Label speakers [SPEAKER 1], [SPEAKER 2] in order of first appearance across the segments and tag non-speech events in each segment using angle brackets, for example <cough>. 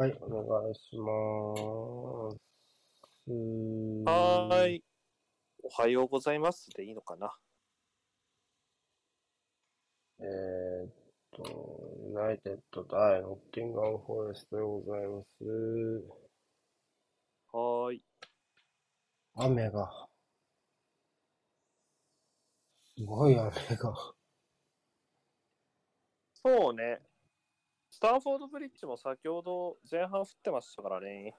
[SPEAKER 1] はい、お願いします。
[SPEAKER 2] はーい。おはようございますでいいのかな？
[SPEAKER 1] えーっと、ユナイテッド対ノッティンガム・フォレストでございます。
[SPEAKER 2] はーい。
[SPEAKER 1] 雨が。すごい雨が。
[SPEAKER 2] そうね。スタンフォードブリッジも先ほど前半降ってましたからね。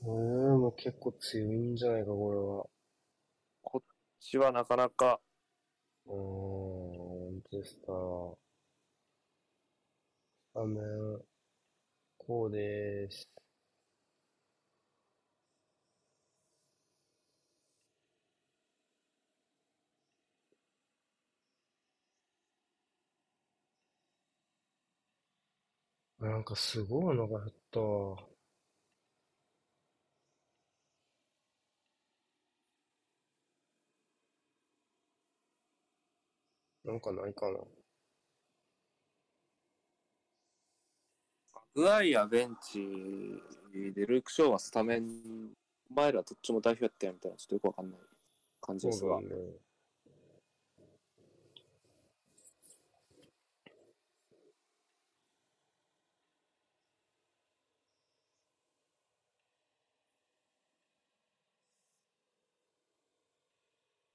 [SPEAKER 1] うーん、もう結構強いんじゃないか、これは。
[SPEAKER 2] こっちはなかなか、
[SPEAKER 1] うーん、本当ですか。雨、こうです。なんかすごいのが降ったわ。なんかないかな。
[SPEAKER 2] グアイやベンチでルーク・ショーはスタメン、お前らどっちも代表やったよみたいな、ちょっとよくわかんない感じですが。
[SPEAKER 1] そうだね。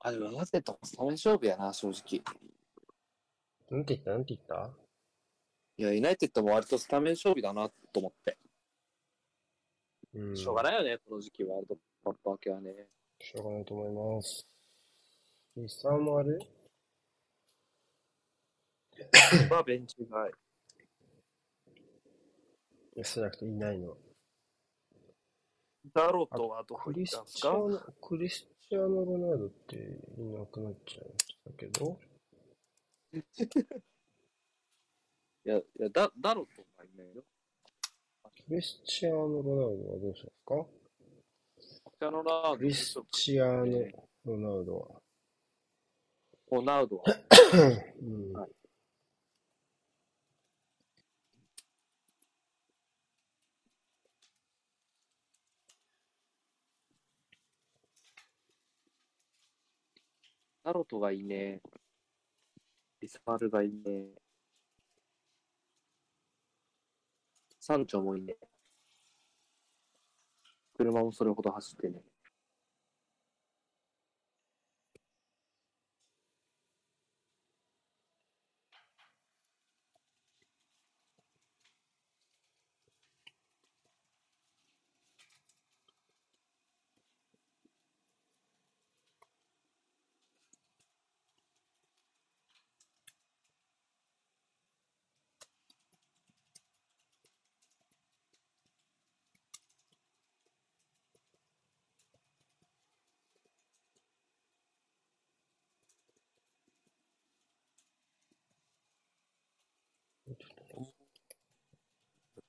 [SPEAKER 2] あ、でもなぜとスタメン勝負やな、正直。
[SPEAKER 1] なんて言ったなんて言った？
[SPEAKER 2] いや、ユナイテッドも割とスタメン勝負だなと思って。
[SPEAKER 1] うん。
[SPEAKER 2] しょうがないよね、この時期ワールドカップ明けはね。
[SPEAKER 1] しょうがないと思います。リサもある？
[SPEAKER 2] まあ、ベンチ外。
[SPEAKER 1] いや、そうじゃなくていないの。
[SPEAKER 2] ダロトはどこ
[SPEAKER 1] クリス
[SPEAKER 2] 行ったんですか？
[SPEAKER 1] クリスチアーノ・ロナウドっていなくなっちゃいましたけど。<laughs>
[SPEAKER 2] いや、いやダダロトがいないよ。
[SPEAKER 1] クリスチアーノ・ロナウドはどうしたんですか？
[SPEAKER 2] クリスチャーノラウド
[SPEAKER 1] クリスチアーノ・ロナウドは。
[SPEAKER 2] ロナウドは。<coughs>
[SPEAKER 1] うん。
[SPEAKER 2] はいタロトがいいね。リスパールがいいね。山頂もいいね。車もそれほど走ってね。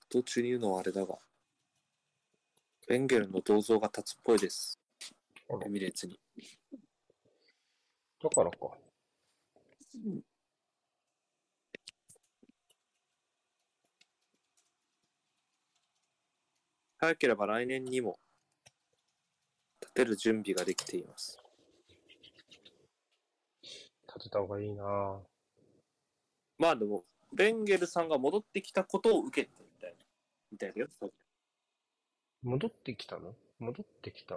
[SPEAKER 2] 途中に言うのはあれだが、ベンゲルの銅像が立つっぽいです。エミレーツに。
[SPEAKER 1] だからか。
[SPEAKER 2] 早ければ来年にも立てる準備ができています。
[SPEAKER 1] 立てた方がいいなぁ。
[SPEAKER 2] まあでも、ベンゲルさんが戻ってきたことを受けてみたいな。みたいだよ。っ
[SPEAKER 1] 戻ってきたの？戻ってきた。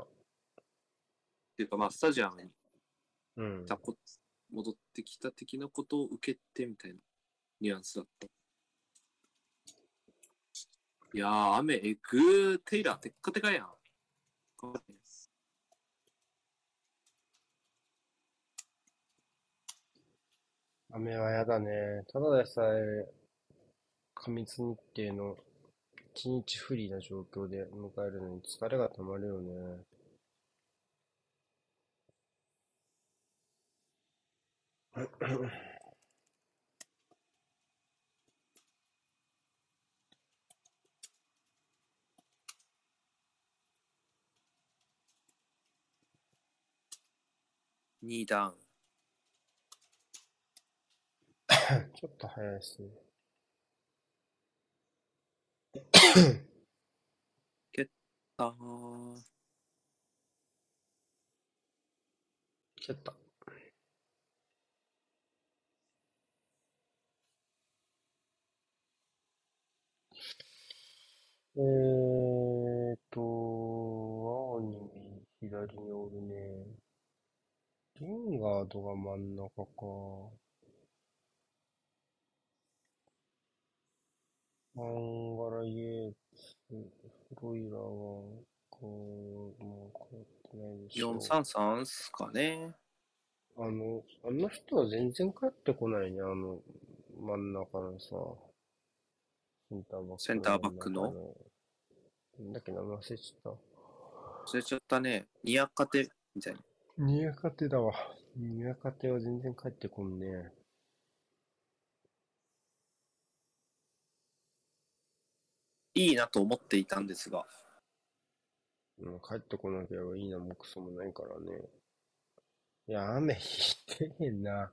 [SPEAKER 2] ていうかまあ、スタジアムに
[SPEAKER 1] うん
[SPEAKER 2] 戻ってきた的なことを受けてみたいなニュアンスだった。いやー、雨えぐー、テイラー、てっかてかやん。
[SPEAKER 1] 雨はやだね。ただでさえ、過密日程の一日不利な状況で迎えるのに疲れがたまるよね。
[SPEAKER 2] 2ダウン。
[SPEAKER 1] ちょっと早いですね。
[SPEAKER 2] あー
[SPEAKER 1] 来ちゃった。えーっと、青に左におるね。リンガードが真ん中か。アンガライエーツ、フロイラーは、こう、もう変わってないでしょう。
[SPEAKER 2] 433っすかね。
[SPEAKER 1] あの、あの人は全然帰ってこないね、あの、真ん中のさ、センターバック。
[SPEAKER 2] センターバックの？
[SPEAKER 1] なんだっけ、名前忘れちゃっ
[SPEAKER 2] 忘れちゃったね。ニヤカテみたいな。
[SPEAKER 1] た。ニヤカテだわ。ニヤカテは全然帰ってこんね。
[SPEAKER 2] いいなと思っていたんですが、
[SPEAKER 1] うん、帰ってこなければいいなもクソもないからね。いや、雨ひいてへんな。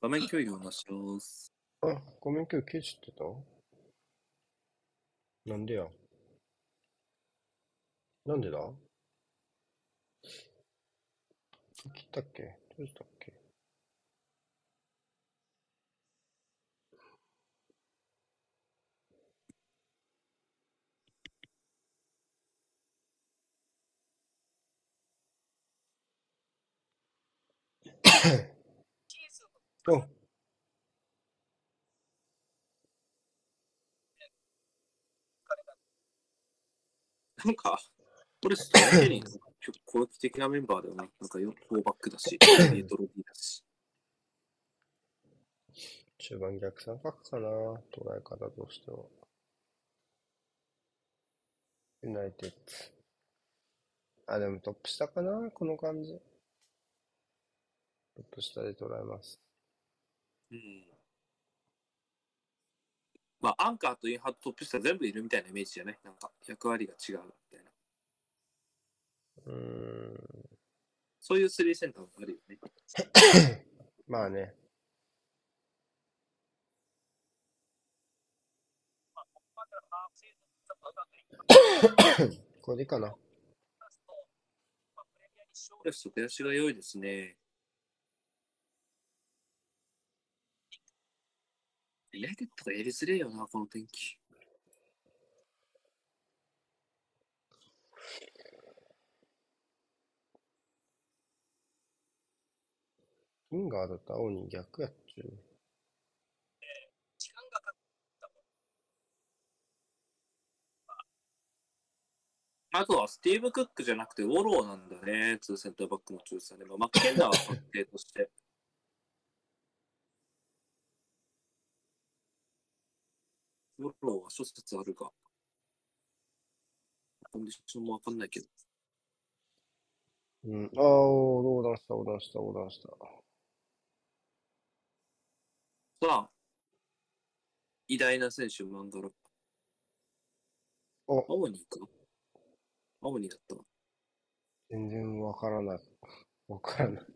[SPEAKER 2] 画面共有をなします。
[SPEAKER 1] あ、ごめん、今日消えちゃってた？なんでや？なんでだ？切ったっけ？どうしたっけ？お
[SPEAKER 2] なんか、これストーリー結構攻撃的なメンバーだよね。なんか4、4バックだし、<coughs> エドロディだし。
[SPEAKER 1] 中盤逆三角かな捉え方としては。ユナイテッツ。あ、でもトップ下かなこの感じ。トップ下で捉えます。
[SPEAKER 2] うん。まあ、アンカーとインハートトップ下全部いるみたいなイメージじゃない？なんか役割が違うみたいな。
[SPEAKER 1] うーん。
[SPEAKER 2] そういうスリーセンターもあるよね。<coughs>
[SPEAKER 1] まあね。これでいいかな。<coughs>
[SPEAKER 2] これ、出足が良いですね。ユナイテッドがやりづれえよな、この天気。
[SPEAKER 1] インガードと青に逆やっちゅう。
[SPEAKER 2] あとはスティーブ・クックじゃなくてウォローなんだね、ツーセンターバックの中さで。まあ、マッケンダーは確定として。ウォローは諸説あるが、コンディションもわかんないけど。
[SPEAKER 1] うん。ああ、横断した、横断した、横断した。
[SPEAKER 2] さあ、偉大な選手、マンガロ。
[SPEAKER 1] お
[SPEAKER 2] 青にか青にだった。
[SPEAKER 1] 全然わからない。わからない。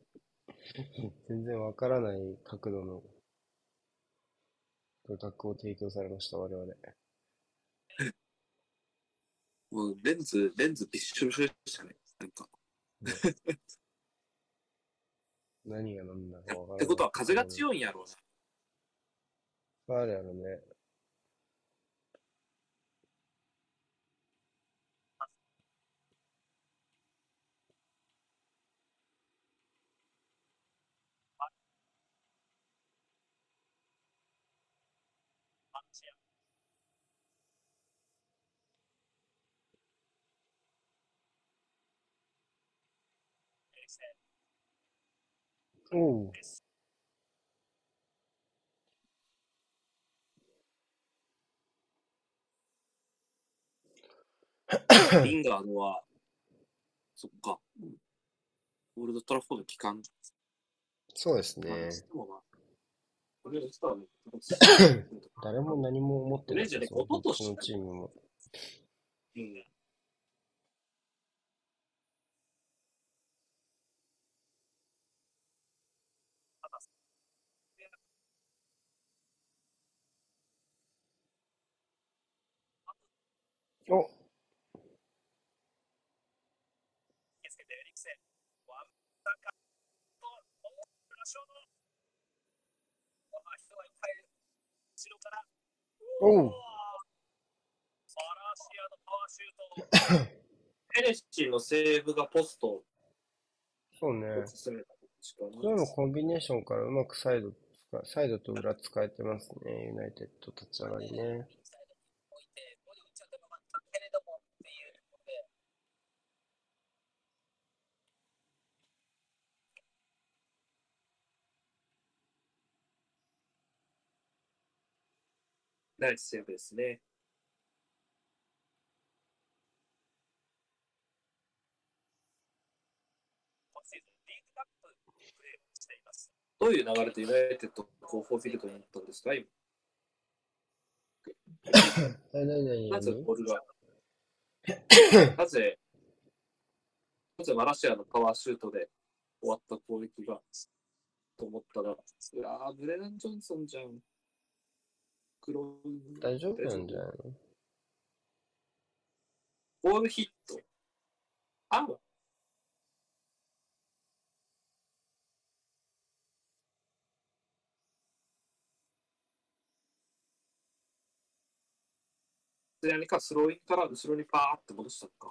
[SPEAKER 1] 全然わからない角度の画角を提供されました、我々。
[SPEAKER 2] もうレンズ、レンズびっしょびしょでしたね。なんか。
[SPEAKER 1] 何が何だかわからない。
[SPEAKER 2] ってことは風が
[SPEAKER 1] い。
[SPEAKER 2] 強いんやろうな。
[SPEAKER 1] あるやろね。おう。<coughs>
[SPEAKER 2] リンガードは、そっか。オールドトラフォード期間。
[SPEAKER 1] そうです
[SPEAKER 2] まあ
[SPEAKER 1] ね。<coughs> 誰も何も思ってない
[SPEAKER 2] レジェね
[SPEAKER 1] その
[SPEAKER 2] 一昨年
[SPEAKER 1] どっちのチームも。
[SPEAKER 2] うん
[SPEAKER 1] おおう
[SPEAKER 2] ヘネシーのセーブがポスト
[SPEAKER 1] そうね。
[SPEAKER 2] を進めた確か
[SPEAKER 1] これもコンビネーションからうまくサイド使、サイドと裏使えてますね。ユナイテッド立ち上がりね。
[SPEAKER 2] ナイスセーブですね。どういう流れでユナイテッド後方フィールドに行ったんですか？今、
[SPEAKER 1] な
[SPEAKER 2] ぜボールが、なぜ、なぜマラシアのパワーシュートで終わった攻撃が、と思ったら、うわーブレナン・ジョンソンじゃん。黒い
[SPEAKER 1] 大丈夫なんじゃないの？
[SPEAKER 2] ボールヒット。あで何かスローインから後ろにパーって戻したのか。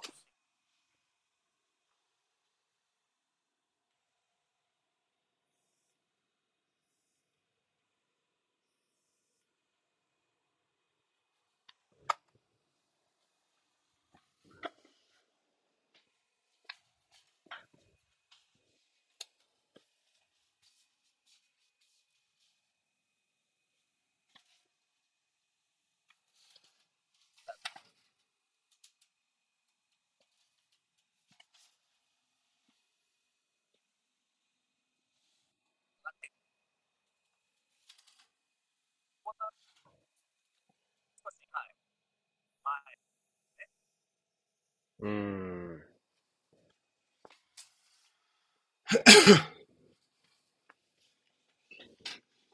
[SPEAKER 1] うーん。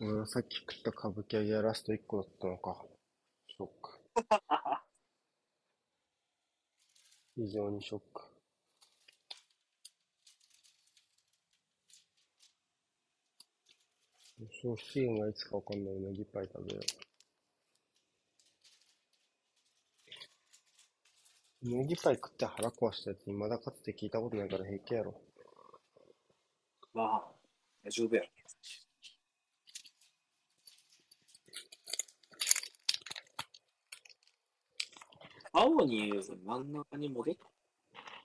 [SPEAKER 1] 俺はさっき食った歌舞伎揚げがラスト1個だったのか。ショック。<laughs> 非常にショック。消費期限がいつかわかんないうなぎパイ食べよう。うなぎパイ食って腹壊したやつ未だかつて聞いたことないから平気やろ。
[SPEAKER 2] まあ、大丈夫や。青に真ん中に戻っ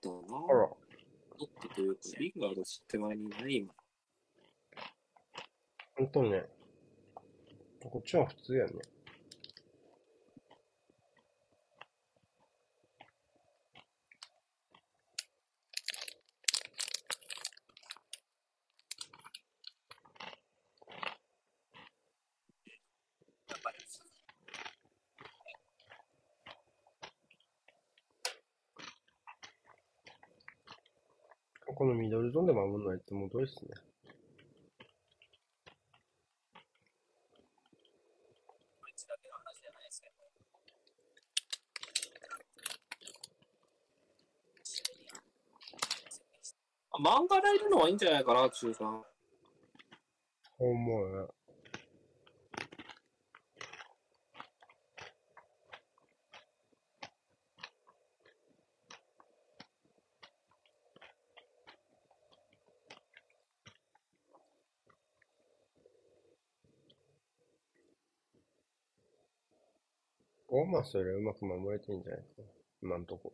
[SPEAKER 2] たな。
[SPEAKER 1] あら。
[SPEAKER 2] 戻ったというか、リンガード手前にない今。
[SPEAKER 1] ほんとね。こっちは普通やね。このミドルゾーンで守るのはいつも通りっすね。
[SPEAKER 2] あ漫画でいるのはいいんじゃないかな、中間。
[SPEAKER 1] ほんまやね。まあ、それうまく守れてんじゃないか。今んとこ。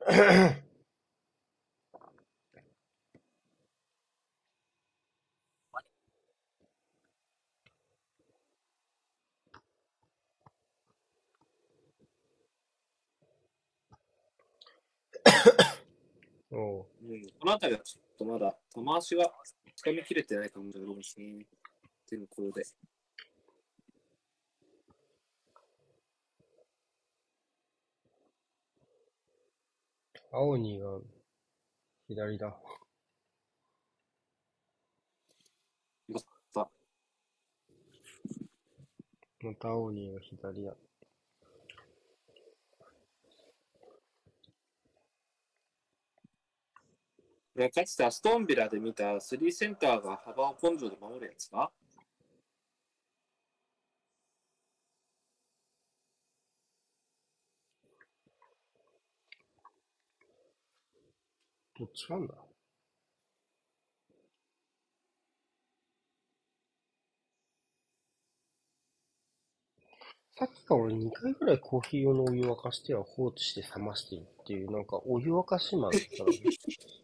[SPEAKER 1] <laughs> おう
[SPEAKER 2] うん、この辺りはちょっとまだ、玉足がつかみきれてない感じがありますね。天候で。
[SPEAKER 1] 青にが左だ。
[SPEAKER 2] よかった。
[SPEAKER 1] また青にが左だ。
[SPEAKER 2] ねかつてアストンビラで見たスリーセンターが幅を根性で守るやつか？
[SPEAKER 1] どっちなんだ？さっきから俺2回ぐらいコーヒー用のお湯沸かしては放置して冷ましてるっていう、なんかお湯沸かしマンだったら、<laughs>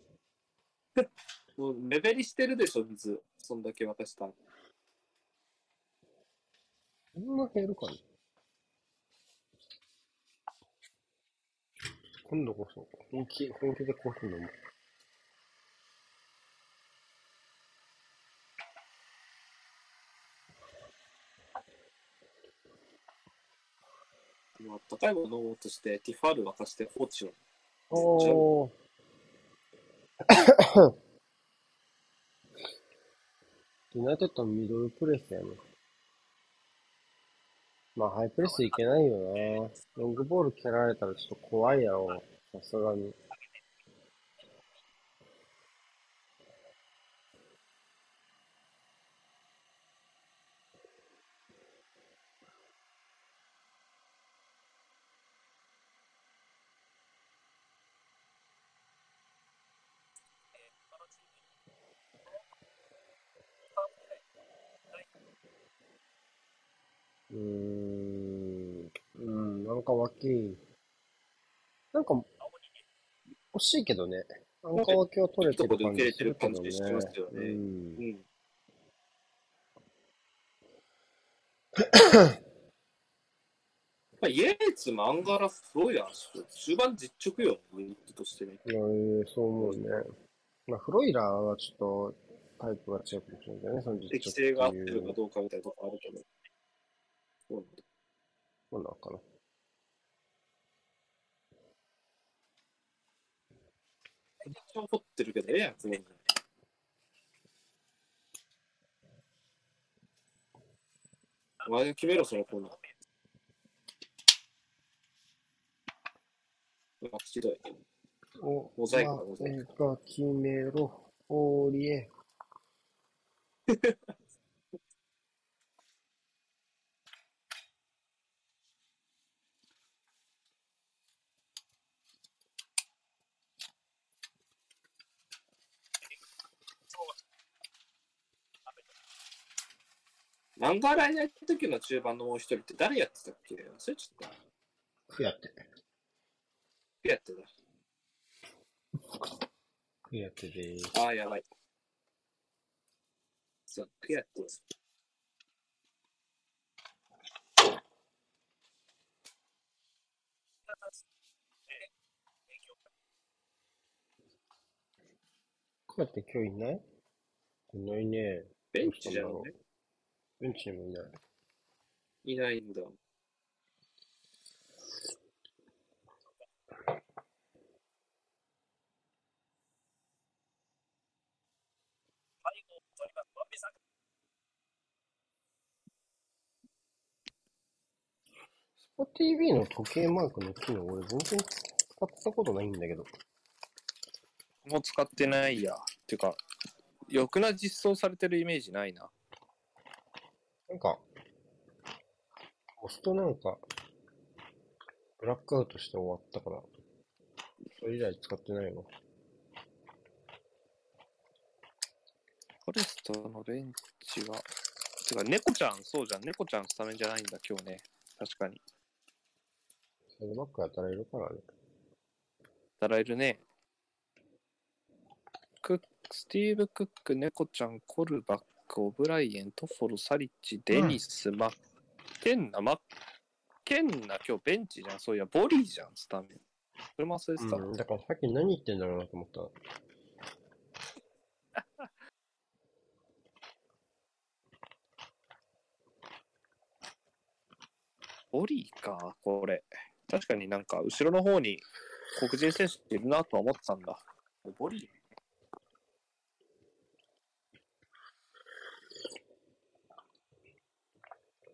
[SPEAKER 1] <laughs>
[SPEAKER 2] もう目減りしてるでしょ、水。そんだけ渡したら。
[SPEAKER 1] そんな減るかね今度こそ、本気、本気でコーヒー飲む。
[SPEAKER 2] あったかいもの飲もうとして、ティファール沸かして放置を。
[SPEAKER 1] おー。ユナイテッドミドルプレスやね。まあ、ハイプレスいけないよな。ロングボール蹴られたらちょっと怖いやろ。さすがに。うーん。うん、なんか脇。なんか、惜しいけどね。なんか脇は取れてる感じするけどね。
[SPEAKER 2] ますよね
[SPEAKER 1] うん
[SPEAKER 2] う。ん。まあ、イエーツ、マンガラ、フロイラー、終盤実直よ、ユニットとしてね。
[SPEAKER 1] いやえーそう思うね。まあ、フロイラーはちょっとタイプが違うかもしれなね、その実
[SPEAKER 2] 適
[SPEAKER 1] 直
[SPEAKER 2] 性が合ってるかどうかみたいなとこあるけど。そうなんだ
[SPEAKER 1] そうなのかな。
[SPEAKER 2] めっちゃ怒ってるけど、ええやん、こういうのお前が決めろ、そのコーナー。うわ、ひどい。
[SPEAKER 1] お、
[SPEAKER 2] モザイクだモザイ
[SPEAKER 1] ク。が決めろ、オーリエ。<laughs>
[SPEAKER 2] マンガライやった時の中盤のもう一人って誰やってたっけ？忘れちゃった。
[SPEAKER 1] ふやって。
[SPEAKER 2] やって
[SPEAKER 1] ふやってでーす。
[SPEAKER 2] た。ああ、やばい。そう、やってた。
[SPEAKER 1] こうやって今日いない？いないね。
[SPEAKER 2] ベンチじゃん
[SPEAKER 1] どう
[SPEAKER 2] ね。
[SPEAKER 1] ベンチにもいない。
[SPEAKER 2] いないんだ。
[SPEAKER 1] スポ TV の時計マークの機能、俺全然使ったことないんだけど。
[SPEAKER 3] もう使ってないや。っていうか、よくな実装されてるイメージないな。
[SPEAKER 1] なんか、押すとなんか、ブラックアウトして終わったから、それ以来使ってないの。
[SPEAKER 3] フォレストのベンチは、てか、猫ちゃん、そうじゃん。猫ちゃんスタメンじゃないんだ、今日ね。確かに。
[SPEAKER 1] サイドバックやったらいるからね。
[SPEAKER 3] たらいるね。クック、スティーブ・クック、猫ちゃん、コルバック、オブライエン、トフォル、サリッチ、デニス、マッケンナ、マッケンナ、今日ベンチじゃん。そういや、ボリーじゃん、スタメン。それも忘れてた。
[SPEAKER 1] うん、だからさっき何言ってんだろうなと思った。<laughs>
[SPEAKER 3] ボリーか、これ。確かになんか、後ろの方に黒人選手いるなとは思ってたんだ。
[SPEAKER 2] ボリ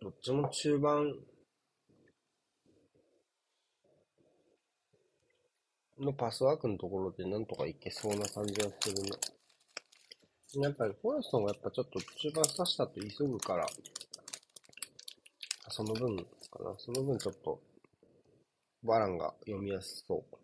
[SPEAKER 1] どっちも中盤のパスワークのところでなんとかいけそうな感じはするね。やっぱりフォレストンがやっぱちょっと中盤刺したと急ぐから、その分かな。その分ちょっと、バランが読みやすそう。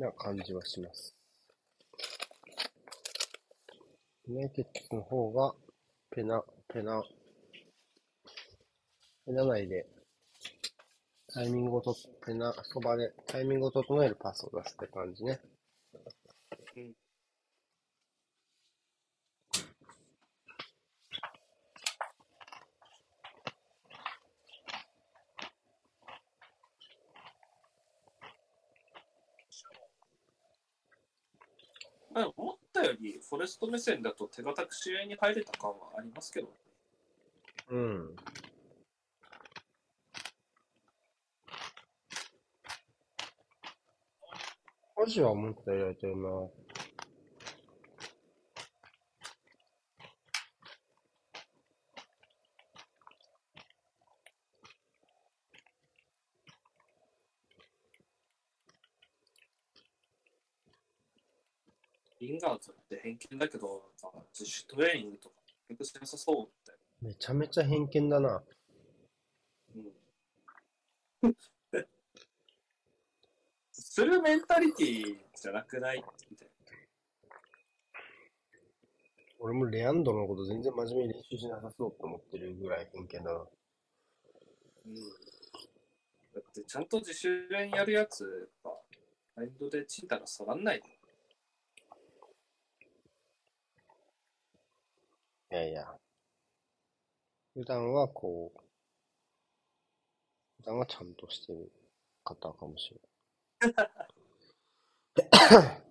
[SPEAKER 1] な感じはします。ユナイテッドの方が、ペナ、ペナ、ペナ内で、タイミングをと、ペナ、そばでタイミングを整えるパスを出すって感じね。
[SPEAKER 2] まあ思ったより、フォレスト目線だと手堅く試合に入れた感はありますけどね。
[SPEAKER 1] うん。アジは思ったよりやってるな。
[SPEAKER 2] リンガーズって偏見だけど、自主トレーニングとか結局しなさそうって。
[SPEAKER 1] めちゃめちゃ偏見だな。
[SPEAKER 2] うん。するメンタリティじゃなくないみたい
[SPEAKER 1] 俺もレアンドのこと全然真面目に練習しなさそうと思ってるぐらい偏見だな。
[SPEAKER 2] な。うん。だってちゃんと自主練やるやつが、マインドでチンタが下がんない。
[SPEAKER 1] いやいや。普段はこう、普段はちゃんとしてる方かもしれない。<laughs>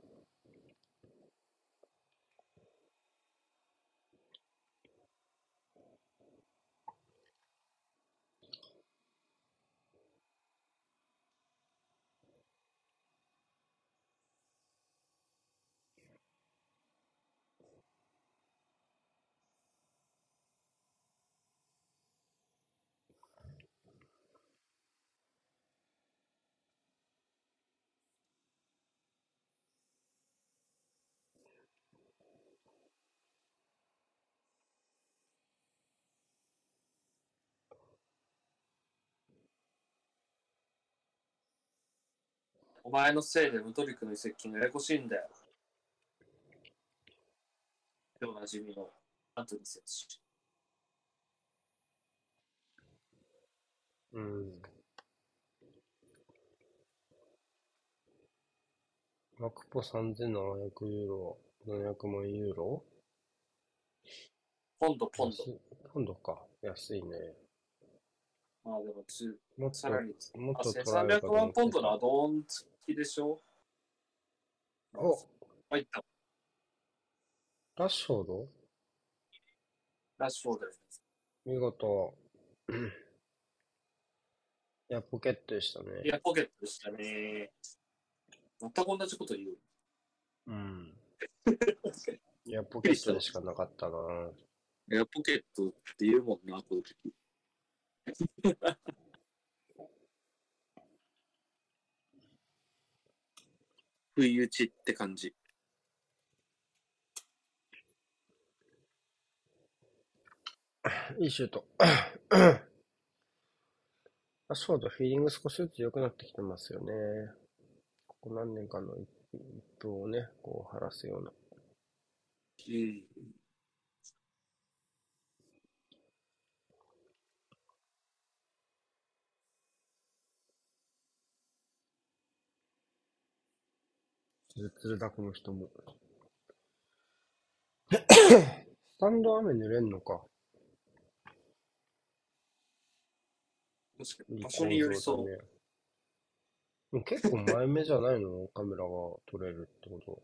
[SPEAKER 2] お前のせいでムトリクの移籍がややこしいんだよ。今日おなじみのアントニー選手。
[SPEAKER 1] うん。マクポ3700ユーロ、700万ユーロ？
[SPEAKER 2] ポンド、ポンド。
[SPEAKER 1] ポンドか。安いね。
[SPEAKER 2] まあでもつ、
[SPEAKER 1] もっと
[SPEAKER 2] さらに、あ
[SPEAKER 1] もっと取られるか
[SPEAKER 2] 1300
[SPEAKER 1] と思ってた
[SPEAKER 2] 万ポンドのアドオン付きでしょ？
[SPEAKER 1] お
[SPEAKER 2] 入った。
[SPEAKER 1] ラッシュフォード？
[SPEAKER 2] ラッシュフォードです。
[SPEAKER 1] 見事。いや、ポケットでした
[SPEAKER 2] い
[SPEAKER 1] ね。
[SPEAKER 2] や、ポケットでしたね。全く同じこと言う。
[SPEAKER 1] うん。<laughs> いや、ポケットでしかなかったな。
[SPEAKER 2] いや、ポケットって言うもんな、この時。不意打ちって感じ。
[SPEAKER 1] いいシュート。ラッシュフィーリング少しずつ良くなってきてますよね。ここ何年かの一一風をね、こう晴らすような。
[SPEAKER 2] うん。
[SPEAKER 1] ツルツルだ、この人も。<coughs> スタンド雨濡れんのか。
[SPEAKER 2] 確か
[SPEAKER 1] いい
[SPEAKER 2] に場所によりそう。
[SPEAKER 1] 結構前目じゃないの？カメラが撮れるってこと。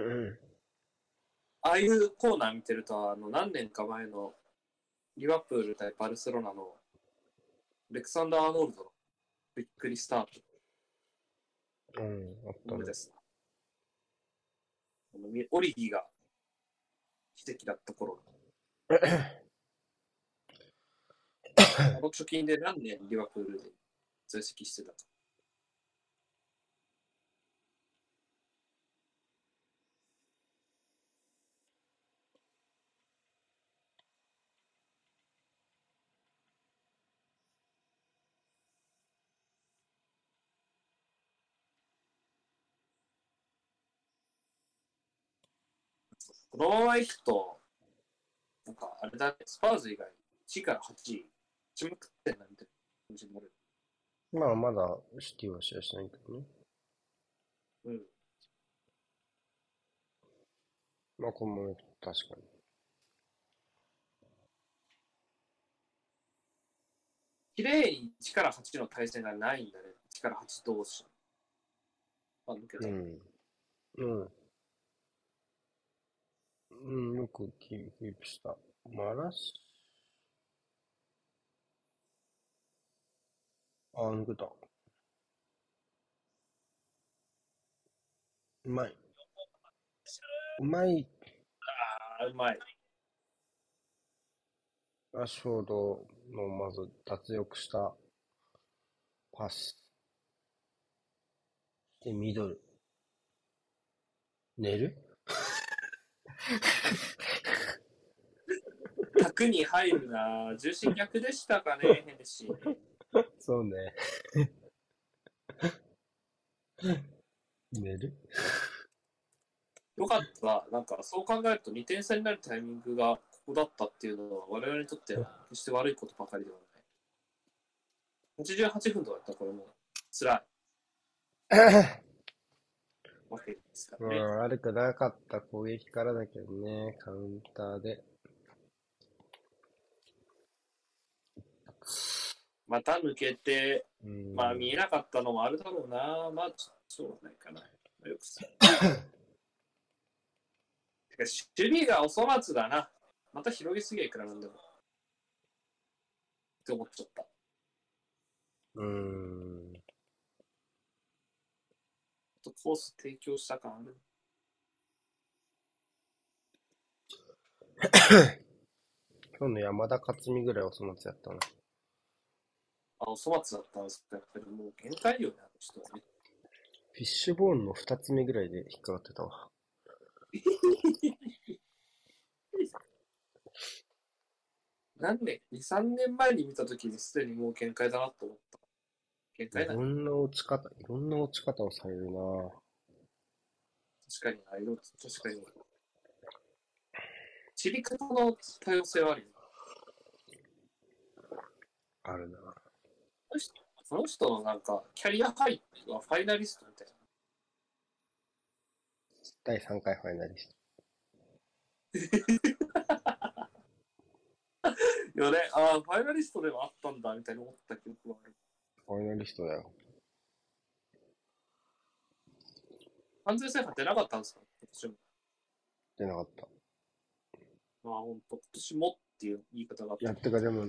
[SPEAKER 1] うんうん
[SPEAKER 2] ああいうコーナー見てると、あの、何年か前のリバプール対バルセロナのレクサンダー・アーノールドのびっくりスタート
[SPEAKER 1] うん、あったね
[SPEAKER 2] ので。す。あのみオリギが奇跡だった頃。<laughs> あの貯金で何年リバプールで在籍してたか。このまま行くと、なんかあれだね、スパーズ以外、1から8位、ちまくってんなみたいな感じになる。
[SPEAKER 1] まあ、まだシティは試合しないけどね。
[SPEAKER 2] うん。
[SPEAKER 1] まあ、この確かに。
[SPEAKER 2] 綺麗に1から8の対戦がないんだね。1から8同士。あるけど、
[SPEAKER 1] うん。うん。うん、よくキープした。マラスあ、抜けた。うまい。うまい。
[SPEAKER 2] あーうまい。
[SPEAKER 1] ラッシュフォードのまず脱力したパス。で、ミドル。寝る？
[SPEAKER 2] 卓に入るな重心逆でしたかね、ヘネシー。
[SPEAKER 1] そうね。寝る？
[SPEAKER 2] よかった。なんか、そう考えると2点差になるタイミングがここだったっていうのは、我々にとっては決して悪いことばかりではない。88分とかだったらこれもう辛い <laughs> わけですか
[SPEAKER 1] うん、
[SPEAKER 2] らね。
[SPEAKER 1] 悪くなかった攻撃からだけどね、カウンターで。
[SPEAKER 2] また抜けて、
[SPEAKER 1] うん、
[SPEAKER 2] まあ見えなかったのもあるだろうな。まあ、ちょしょうがないかな。まあよくさ。<laughs> てか守備がお粗末だな。また広げすぎやいくらなんでも。って思っちゃった。
[SPEAKER 1] うーん。
[SPEAKER 2] コース提供した感ある。<coughs>
[SPEAKER 1] 今日の山田勝美ぐらいお粗末やったな。
[SPEAKER 2] あ、お粗末だったんですけど、やっぱりもう限界よね、あの人はね。
[SPEAKER 1] フィッシュボーンの二つ目ぐらいで引っかかってたわ。
[SPEAKER 2] 何年 ?2、3年前に見たときにすでにもう限界だなと思った。限
[SPEAKER 1] い
[SPEAKER 2] 界だね。
[SPEAKER 1] ろんな落ち方、いろんな落ち方をされるな
[SPEAKER 2] 確かにな、色確かに。散り方の多様性はあるよ。
[SPEAKER 1] あるな
[SPEAKER 2] この人のなんか、キャリアハイはファイナリストみたいな。
[SPEAKER 1] 第3回ファイナリス <laughs>
[SPEAKER 2] いやね、ああ、ファイナリストではあったんだみたいに思った記憶がある。
[SPEAKER 1] ト。ファイナリストだよ。
[SPEAKER 2] 完全制覇出なかったんですか？今年も。
[SPEAKER 1] 出なかった。
[SPEAKER 2] まあ本当、今年もっていう言い方があった。
[SPEAKER 1] いや、てかでも、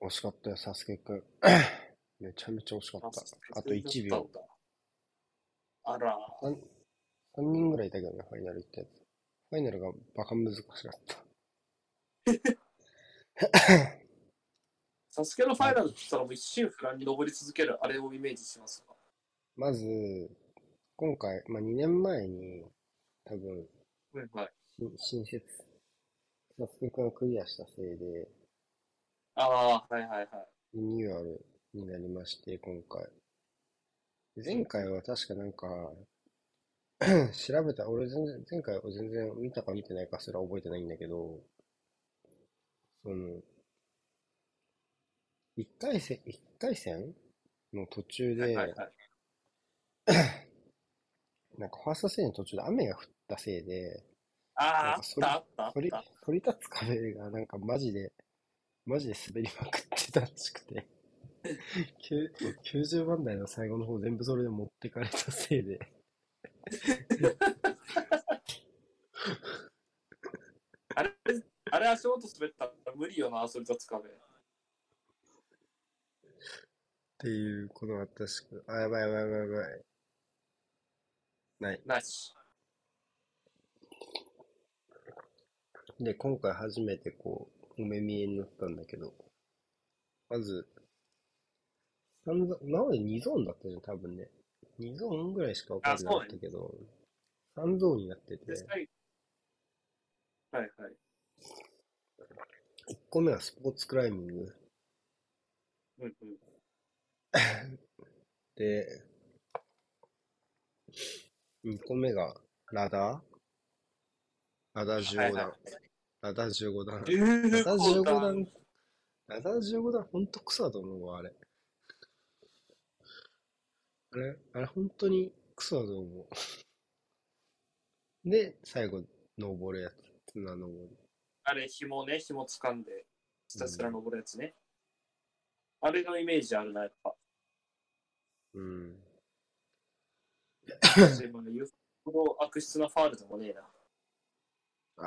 [SPEAKER 1] 惜しかったよ、サスケくん。<coughs> めちゃめちゃ惜しかった。あと1秒。。
[SPEAKER 2] あら、
[SPEAKER 1] 3人ぐらいいたけどね、ファイナル行ったやつ。ファイナルがバカ難しかった。<laughs>
[SPEAKER 2] サスケのファイナルって言ったらもう一心不乱に登り続けるあれをイメージしますか？
[SPEAKER 1] まず、今回、まあ、2年前に、多分、
[SPEAKER 2] はいはい。
[SPEAKER 1] 新新設、サスケくんがクリアしたせいで、
[SPEAKER 2] ああ、はいはいはい。
[SPEAKER 1] リニューアルになりまして、今回。前回は確かなんか、<clears throat> 調べた、俺全然、前回は全然見たか見てないかすら覚えてないんだけど、その、一回戦、一回戦の途中で、
[SPEAKER 2] はいはい。<coughs>
[SPEAKER 1] なんかファーストステージの途中で雨が降ったせいで、
[SPEAKER 2] ああ、あったあったあっ
[SPEAKER 1] 反り、
[SPEAKER 2] た。
[SPEAKER 1] 反り立つ壁がなんかマジで、マジで滑りまくってたらしくて、<laughs> きゅう90番台の最後の方全部それで持ってかれたせいで、<laughs>
[SPEAKER 2] あれ、あれ足元滑ったら無理よな、それ立つ壁。
[SPEAKER 1] っていうことがあったらしく、あ、やばいやばいやばいやばい。ない。
[SPEAKER 2] ナイス。
[SPEAKER 1] で、今回初めてこう、お目見えになったんだけど、まず、三ゾ今まで2ゾーンだったじゃん、多分ね。2ゾーンぐらいしか分かんなかったけど、3ゾーンになってて
[SPEAKER 2] はいはい。
[SPEAKER 1] 1個目はスポーツクライミング。
[SPEAKER 2] うんうん。<laughs>
[SPEAKER 1] で、2個目がラダー？ラダー15段。ラダー15段。ラ
[SPEAKER 2] 15
[SPEAKER 1] ダー15
[SPEAKER 2] 段
[SPEAKER 1] 段。ラダー15段、ほんとクソだと思うわ、あれ。あれ、あれ、本当にクソだと思う。で、最後、登るやつ。綱登る。
[SPEAKER 2] あれ、紐ね、紐掴んで、ひたすら登るやつね。あれのイメージあるな、やっぱ。
[SPEAKER 1] うん。
[SPEAKER 2] 言うほど悪質なファールでもねえな。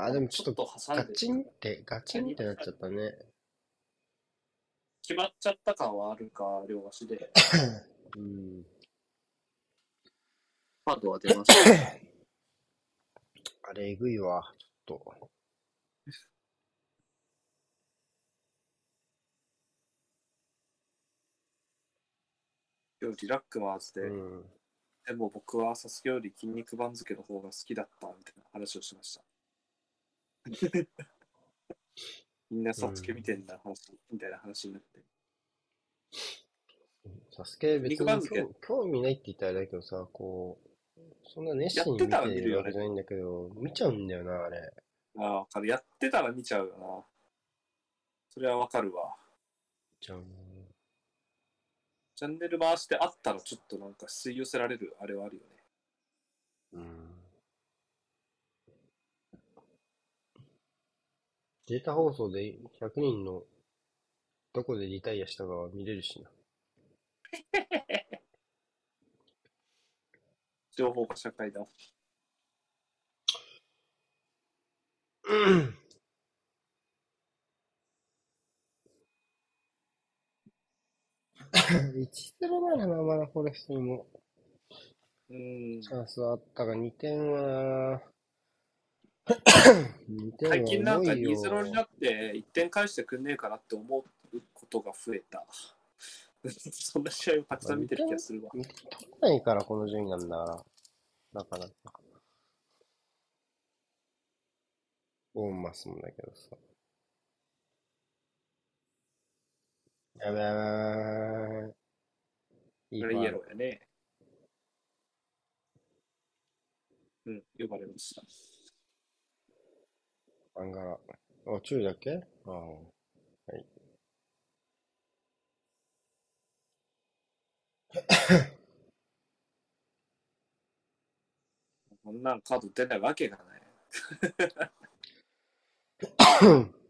[SPEAKER 1] あ、でもちょっと、
[SPEAKER 2] 挟んで、
[SPEAKER 1] ガチンって、ガチンってなっちゃったね。
[SPEAKER 2] 決まっちゃった感はあるか、両足で。<laughs>
[SPEAKER 1] うん。
[SPEAKER 2] ファードは出ました。<coughs>
[SPEAKER 1] あれ、えぐいわ、ちょっと。
[SPEAKER 2] 今日リラックマーズで、
[SPEAKER 1] うん。
[SPEAKER 2] でも僕はサスケより筋肉番付の方が好きだったみたいな話をしました。<laughs> みんなサスケ見てんだ話、みたいな話になって。
[SPEAKER 1] サスケ別に
[SPEAKER 2] 肉番付？
[SPEAKER 1] 興興味ないって言ったらあれだけどさ、こう、そんな熱心に見
[SPEAKER 2] てる
[SPEAKER 1] わけじゃないんだけど、見ちゃうんだよな、あれ。
[SPEAKER 2] ああ、わかる。やってたら見ちゃうよな。それはわかるわ。
[SPEAKER 1] 見ちゃう
[SPEAKER 2] チャンネル回してあったらちょっとなんか吸い寄せられるあれはあるよね。
[SPEAKER 1] うん。データ放送で100人のどこでリタイアしたかは見れるしな。<laughs>
[SPEAKER 2] 情報化社会だ。
[SPEAKER 1] 1-0ならな、まだフォレストにも
[SPEAKER 2] うん。
[SPEAKER 1] チャンスはあったが、2点は、<coughs> 2点は
[SPEAKER 2] 最近なんか
[SPEAKER 1] 重いよ
[SPEAKER 2] 2-0になって1点返してくんねえかなって思うことが増えた。<laughs> そんな試合をたくさん見てる気がするわ。
[SPEAKER 1] 2点取らないからこの順位なんだから。なかなか。ボーンマスもだけどさ。やべやべやべいい
[SPEAKER 2] これイエローやね。うん、呼ばれました。
[SPEAKER 1] アンガラ。あ、注意だっけ？ああ。はい。<coughs>
[SPEAKER 2] こんなんカード出ないわけがない。<laughs>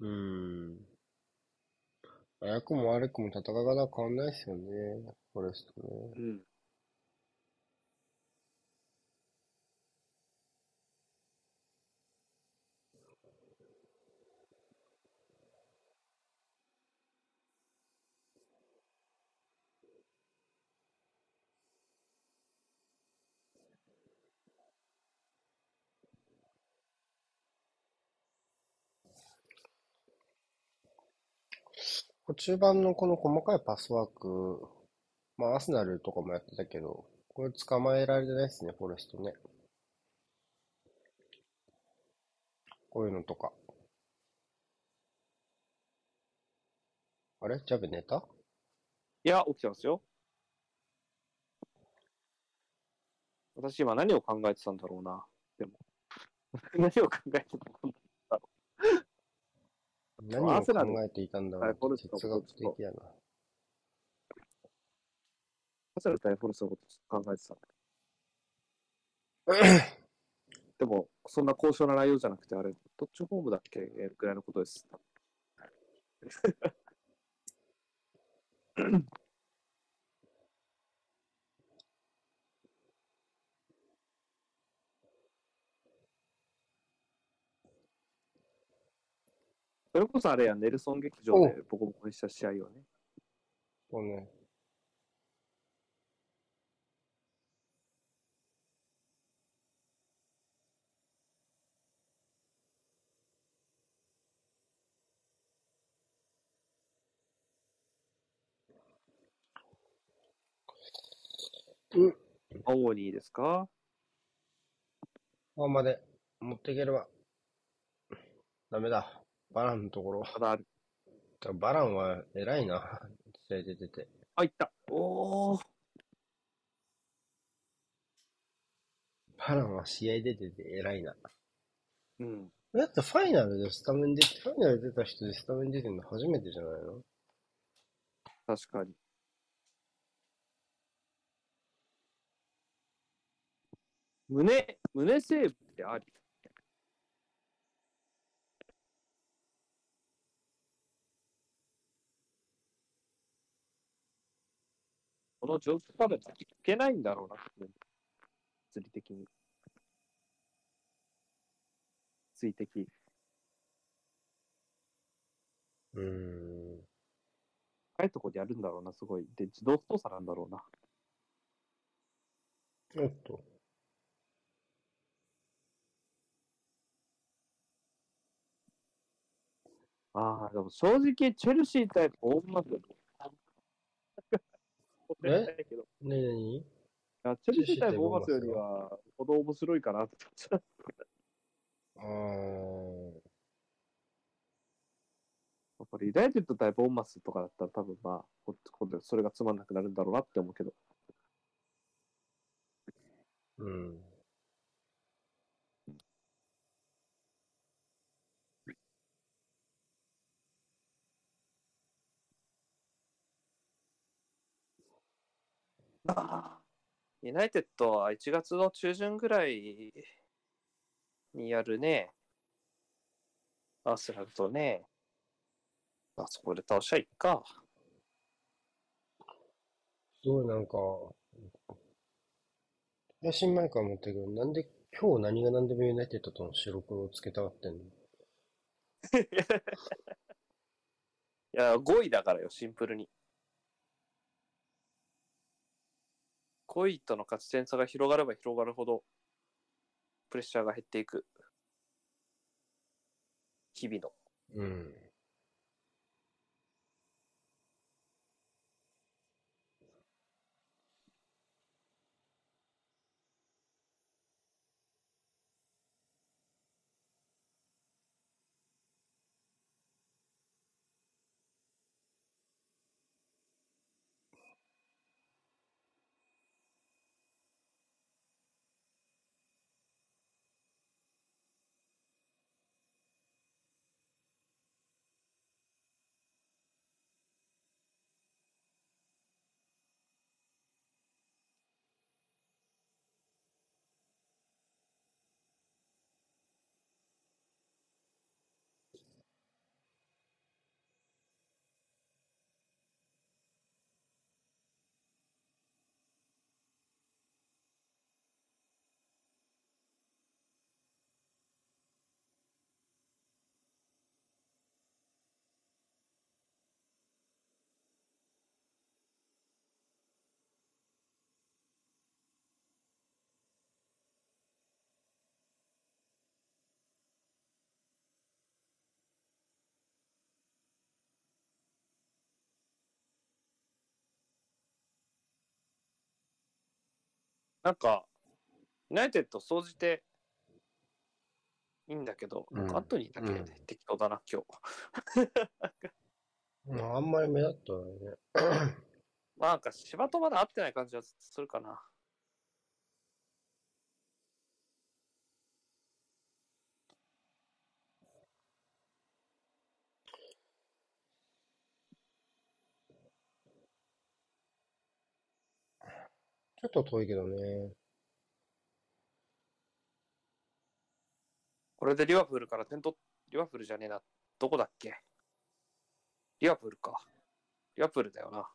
[SPEAKER 1] うーん。早くも悪くも戦い方は変わんないですよね。フォレストね。
[SPEAKER 2] うん。
[SPEAKER 1] 中盤のこの細かいパスワークまあ、アスナルとかもやってたけど、これ捕まえられてないですね、フォレストね。こういうのとか。あれ？ジャブ寝た
[SPEAKER 2] いや、起きてますよ。私今何を考えてたんだろうな。でも。<laughs> 何を考えてたんだ
[SPEAKER 1] 何を考えていたんだろう哲学的やな。
[SPEAKER 2] う。アスナル対フォルスのこと考えてた。<coughs> でも、そんな高尚な内容じゃなくて、あれ、どっちホームだっけぐらいのことです。それこそあれや、ネルソン劇場でボコボコにした試合をね。
[SPEAKER 1] そうね。
[SPEAKER 2] 青にいいですか？
[SPEAKER 1] あんまで持っていければ。ダメだ。バランのところ。
[SPEAKER 2] まだある。
[SPEAKER 1] バランは偉いな。試合で出て。
[SPEAKER 2] あ、いった。おー。
[SPEAKER 1] バランは試合で出て偉いな。
[SPEAKER 2] うん。
[SPEAKER 1] だってファイナルでスタメンで、ファイナル出た人でスタメン出てるの初めてじゃないの？
[SPEAKER 2] 確かに。胸、胸セーブってあり？この状況多分いけないんだろうな、物理的に。水的。
[SPEAKER 1] うーん。
[SPEAKER 2] 深いところでやるんだろうな、すごい。で、自動操作なんだろうな。
[SPEAKER 1] おっと。
[SPEAKER 2] ああ、でも正直、チェルシー対ボーンマス
[SPEAKER 1] えねえ何？
[SPEAKER 2] いやチェルシー対ボーンマスよりは、ほど面白いかなって思っ。
[SPEAKER 1] あー。
[SPEAKER 2] やっぱりユナイテッド対ボーンマスとかだったら多分まあ、こ今度それがつまんなくなるんだろうなって思うけど。
[SPEAKER 1] うん。
[SPEAKER 2] ユナイテッドは1月の中旬ぐらいにやるね。アーセナルとね。あそこで倒しゃいっか。
[SPEAKER 1] すごいなんか、配信前から思ったけど、なんで今日何が何でもユナイテッドとの白黒をつけたがってんの？<laughs>
[SPEAKER 2] いや、5位だからよ、シンプルに。5位との勝ち点差が広がれば広がるほど、プレッシャーが減っていく。日々の。
[SPEAKER 1] うん。
[SPEAKER 2] なんか、ユナイテッド総じていいんだけど、
[SPEAKER 1] うん
[SPEAKER 2] アントニーだけ
[SPEAKER 1] うん
[SPEAKER 2] 適当だな、今日。<laughs>
[SPEAKER 1] まああんまり目立ったよね。
[SPEAKER 2] まあなんか芝とまだ合ってない感じはするかな。
[SPEAKER 1] ちょっと遠いけどね。
[SPEAKER 2] これでリバプールから点取っ、リバプールじゃねえな。どこだっけ？リバプールか。リバプールだよな。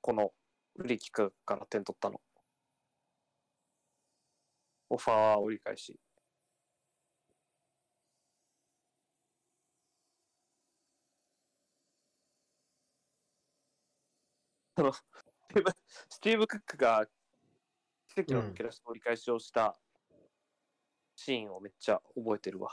[SPEAKER 2] このフリーキックから点取ったの。オファーは折り返し。<laughs> あの、スティーブ・クックが奇跡の抜け出しの折り返しをしたシーンをめっちゃ覚えてるわ。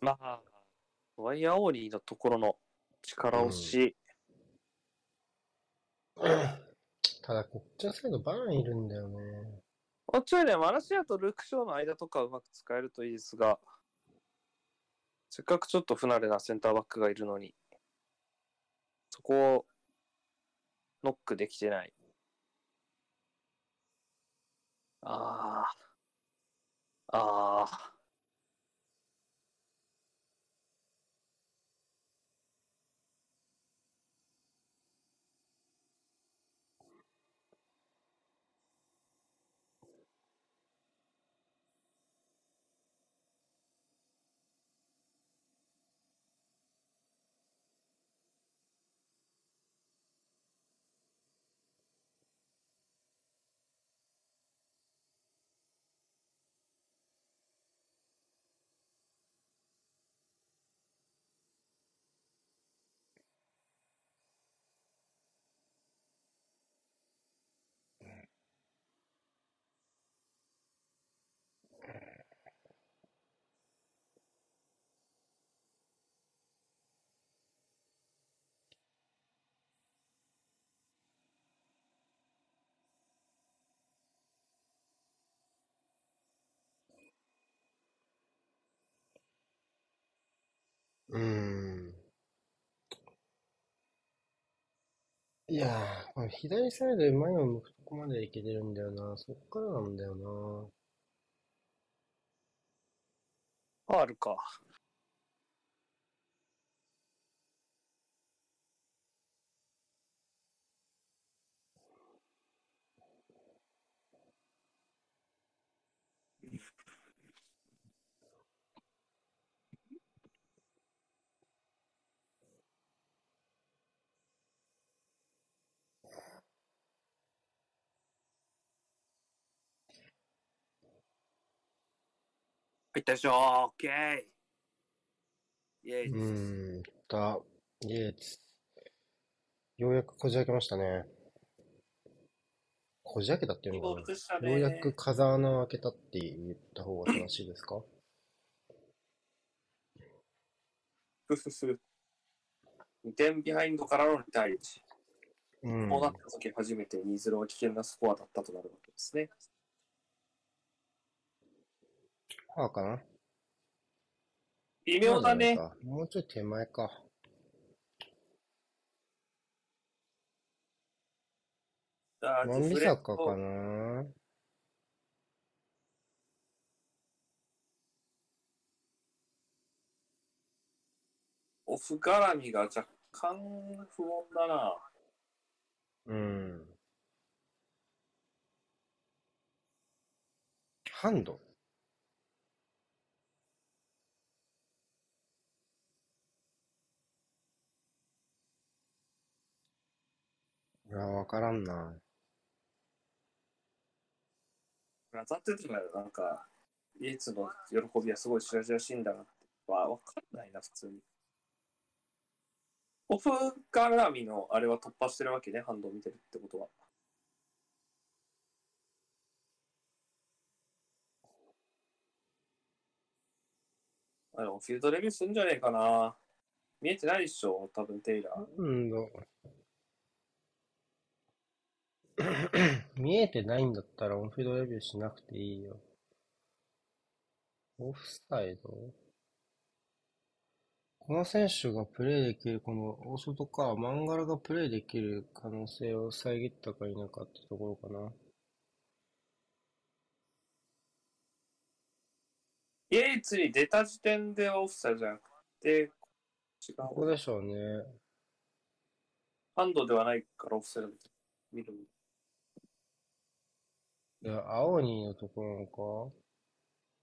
[SPEAKER 2] まあ、ワイヤーオーリーのところの力押し、
[SPEAKER 1] ただ、こっちのサイドバーンいるんだよね。
[SPEAKER 2] もうちょいね、マラシアとルーク・ショーの間とかうまく使えるといいですが、せっかくちょっと不慣れなセンターバックがいるのに、そこをノックできてない。ああ。ああ。
[SPEAKER 1] うん。いやー、この左サイドで前を向くとこまでいけてるんだよな。そっからなんだよな。
[SPEAKER 2] ファールか。入ったでしょオッケーイエーイ。
[SPEAKER 1] うーん、だ、イエーツ。ようやくこじ開けましたね。こじ開けたっていうの。ようやく風穴を開けたって言った方が正しいですか？
[SPEAKER 2] ふふふ。2点ビハインドからの2対1。
[SPEAKER 1] うん。
[SPEAKER 2] こうなった時初めて2-0は危険なスコアだったとなるわけですね。
[SPEAKER 1] ああかな
[SPEAKER 2] 微妙だね。
[SPEAKER 1] もうちょい手前か。
[SPEAKER 2] あー
[SPEAKER 1] ワンビ
[SPEAKER 2] ディフレ
[SPEAKER 1] サカかな
[SPEAKER 2] オフ絡みが若干不穏だな。
[SPEAKER 1] うん。ハンド？いや、わからんな。
[SPEAKER 2] 当たっててもなんか、イエツの喜びはすごいしらしいんだなって。わ、わかんないな、普通に。オフ絡みのあれは突破してるわけね、ハンドを見てるってことは。あでもフィールドレビューするんじゃねえかな。見えてないっしょ、多分テイラー。
[SPEAKER 1] うんど。<clears throat> 見えてないんだったらオンフィードレビューしなくていいよ。オフサイド？この選手がプレイできる、この大外か、マンガラがプレイできる可能性を遮ったか否かってところかな。
[SPEAKER 2] イエイツに出た時点ではオフサイドじゃなくて、違う。
[SPEAKER 1] ここでしょうね。
[SPEAKER 2] ハンドではないからオフサイド見る。
[SPEAKER 1] いや、青にのところなのか？
[SPEAKER 2] オ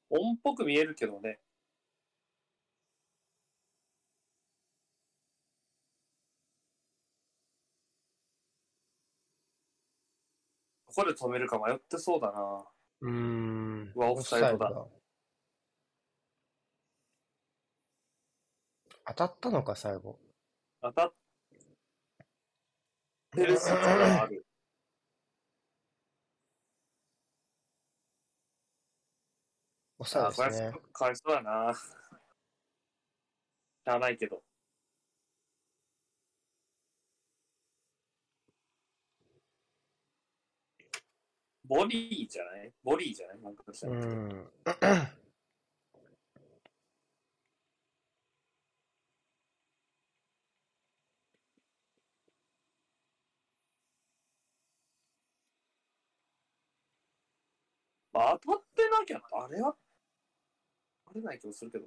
[SPEAKER 2] ンっぽく見えるけどね。ここで止めるか迷ってそうだな。
[SPEAKER 1] うーん。
[SPEAKER 2] うわオフサイドだ
[SPEAKER 1] 当たったのか、最後。
[SPEAKER 2] 当たってる説がある。
[SPEAKER 1] オフサイド
[SPEAKER 2] あこれ
[SPEAKER 1] ですね。
[SPEAKER 2] かわいそうだな。しゃあないけど。ボリーじゃない？ボリーじゃない？なんかした
[SPEAKER 1] う
[SPEAKER 2] ら
[SPEAKER 1] ん。<coughs>
[SPEAKER 2] まあ、当たってなきゃ、あれは、あれない気もするけど。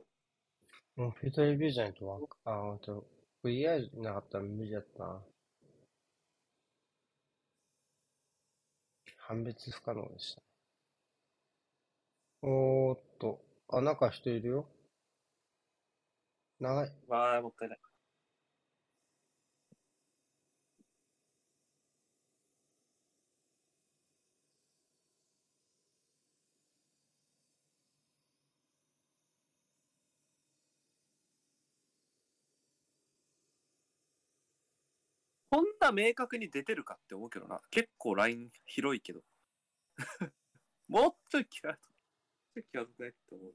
[SPEAKER 1] もうフィードレビューじゃないとわか、あ、ほんと。VR なかったら無理だったな。判別不可能でした。おーっと。あ、中人いるよ。長い。
[SPEAKER 2] わあ、もったいない。どんな明確に出てるかって思うけどな。結構ライン広いけど。<laughs> もっと際どい。際どくないって思う。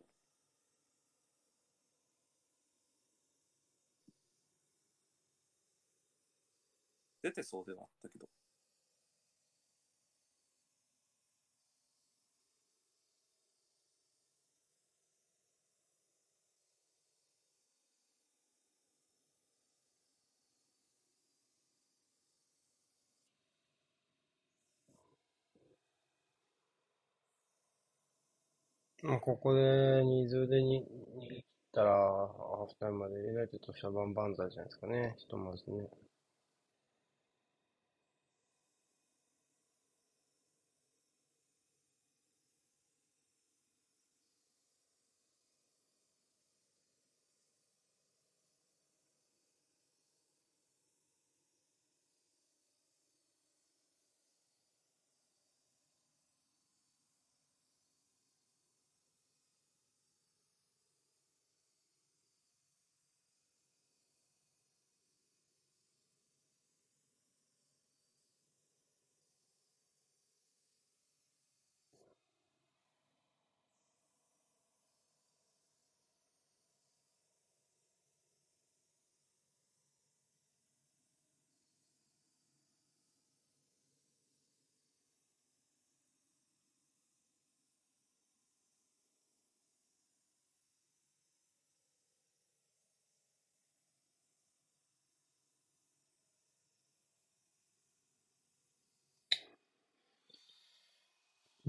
[SPEAKER 2] 出てそうではあったけど。
[SPEAKER 1] ここで2ズでに逃げ切ったら、ハーフタイムまでユナイテッドとしては万々歳じゃないですかね。ひとまずね。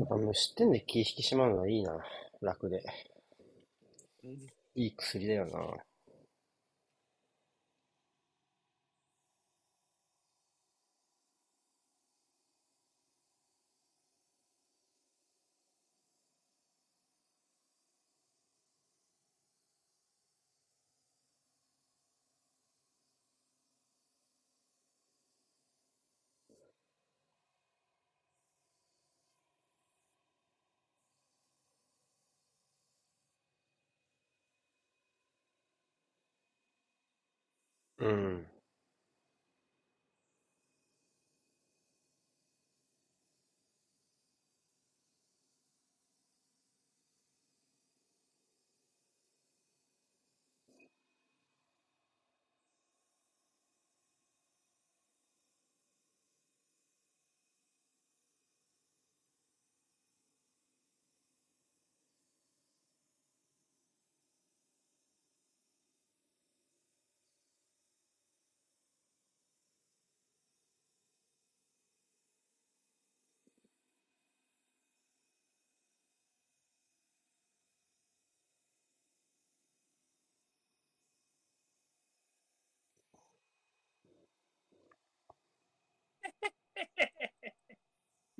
[SPEAKER 1] やっぱ無失点で気引き締まるのはいいな。楽で。
[SPEAKER 4] うん
[SPEAKER 1] いい薬だよな。う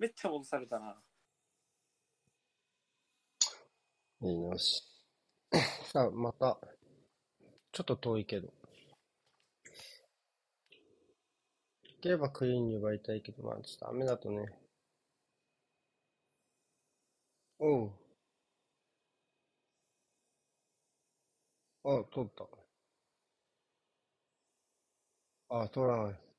[SPEAKER 2] めっちゃ戻されたな。
[SPEAKER 1] いいなし。さ <coughs> あ、また、ちょっと遠いけど。できればクリーンに奪いたいけど、まあちょっと雨だとね。おう。あ、通った。あ、通らない。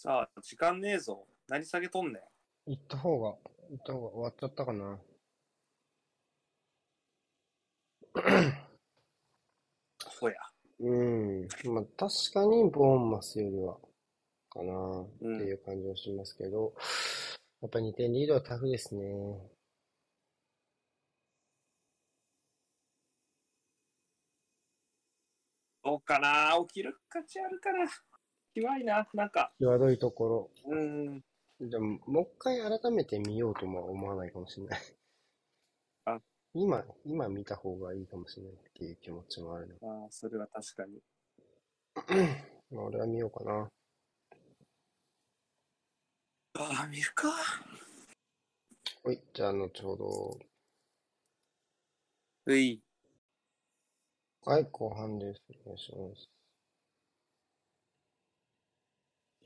[SPEAKER 2] さあ、時間ねえぞ。何下げとんねん。
[SPEAKER 1] 行った方が、行った方が終わっちゃったかな。
[SPEAKER 2] ほや。
[SPEAKER 1] うん。まあ確かにボーンマスよりは、かなって
[SPEAKER 2] うん
[SPEAKER 1] いう感じはしますけど、やっぱ2点リードはタフですね。
[SPEAKER 2] どうかな？起きる価値あるかな？怖いな。なんか、
[SPEAKER 1] 際どいとこ
[SPEAKER 2] うーん。
[SPEAKER 1] ろ。でも、もう一回改めて見ようとも思わないかもしれない。
[SPEAKER 2] あ
[SPEAKER 1] 今、今見た方がいいかもしれないっていう気持ちもあるな。
[SPEAKER 2] ああ、それは確かに。<clears throat>
[SPEAKER 1] まあ俺は見ようかな。
[SPEAKER 2] ああ、見るか。
[SPEAKER 1] はい、じゃあ後ほど。
[SPEAKER 2] うい。
[SPEAKER 1] はい、後半です。お願いします。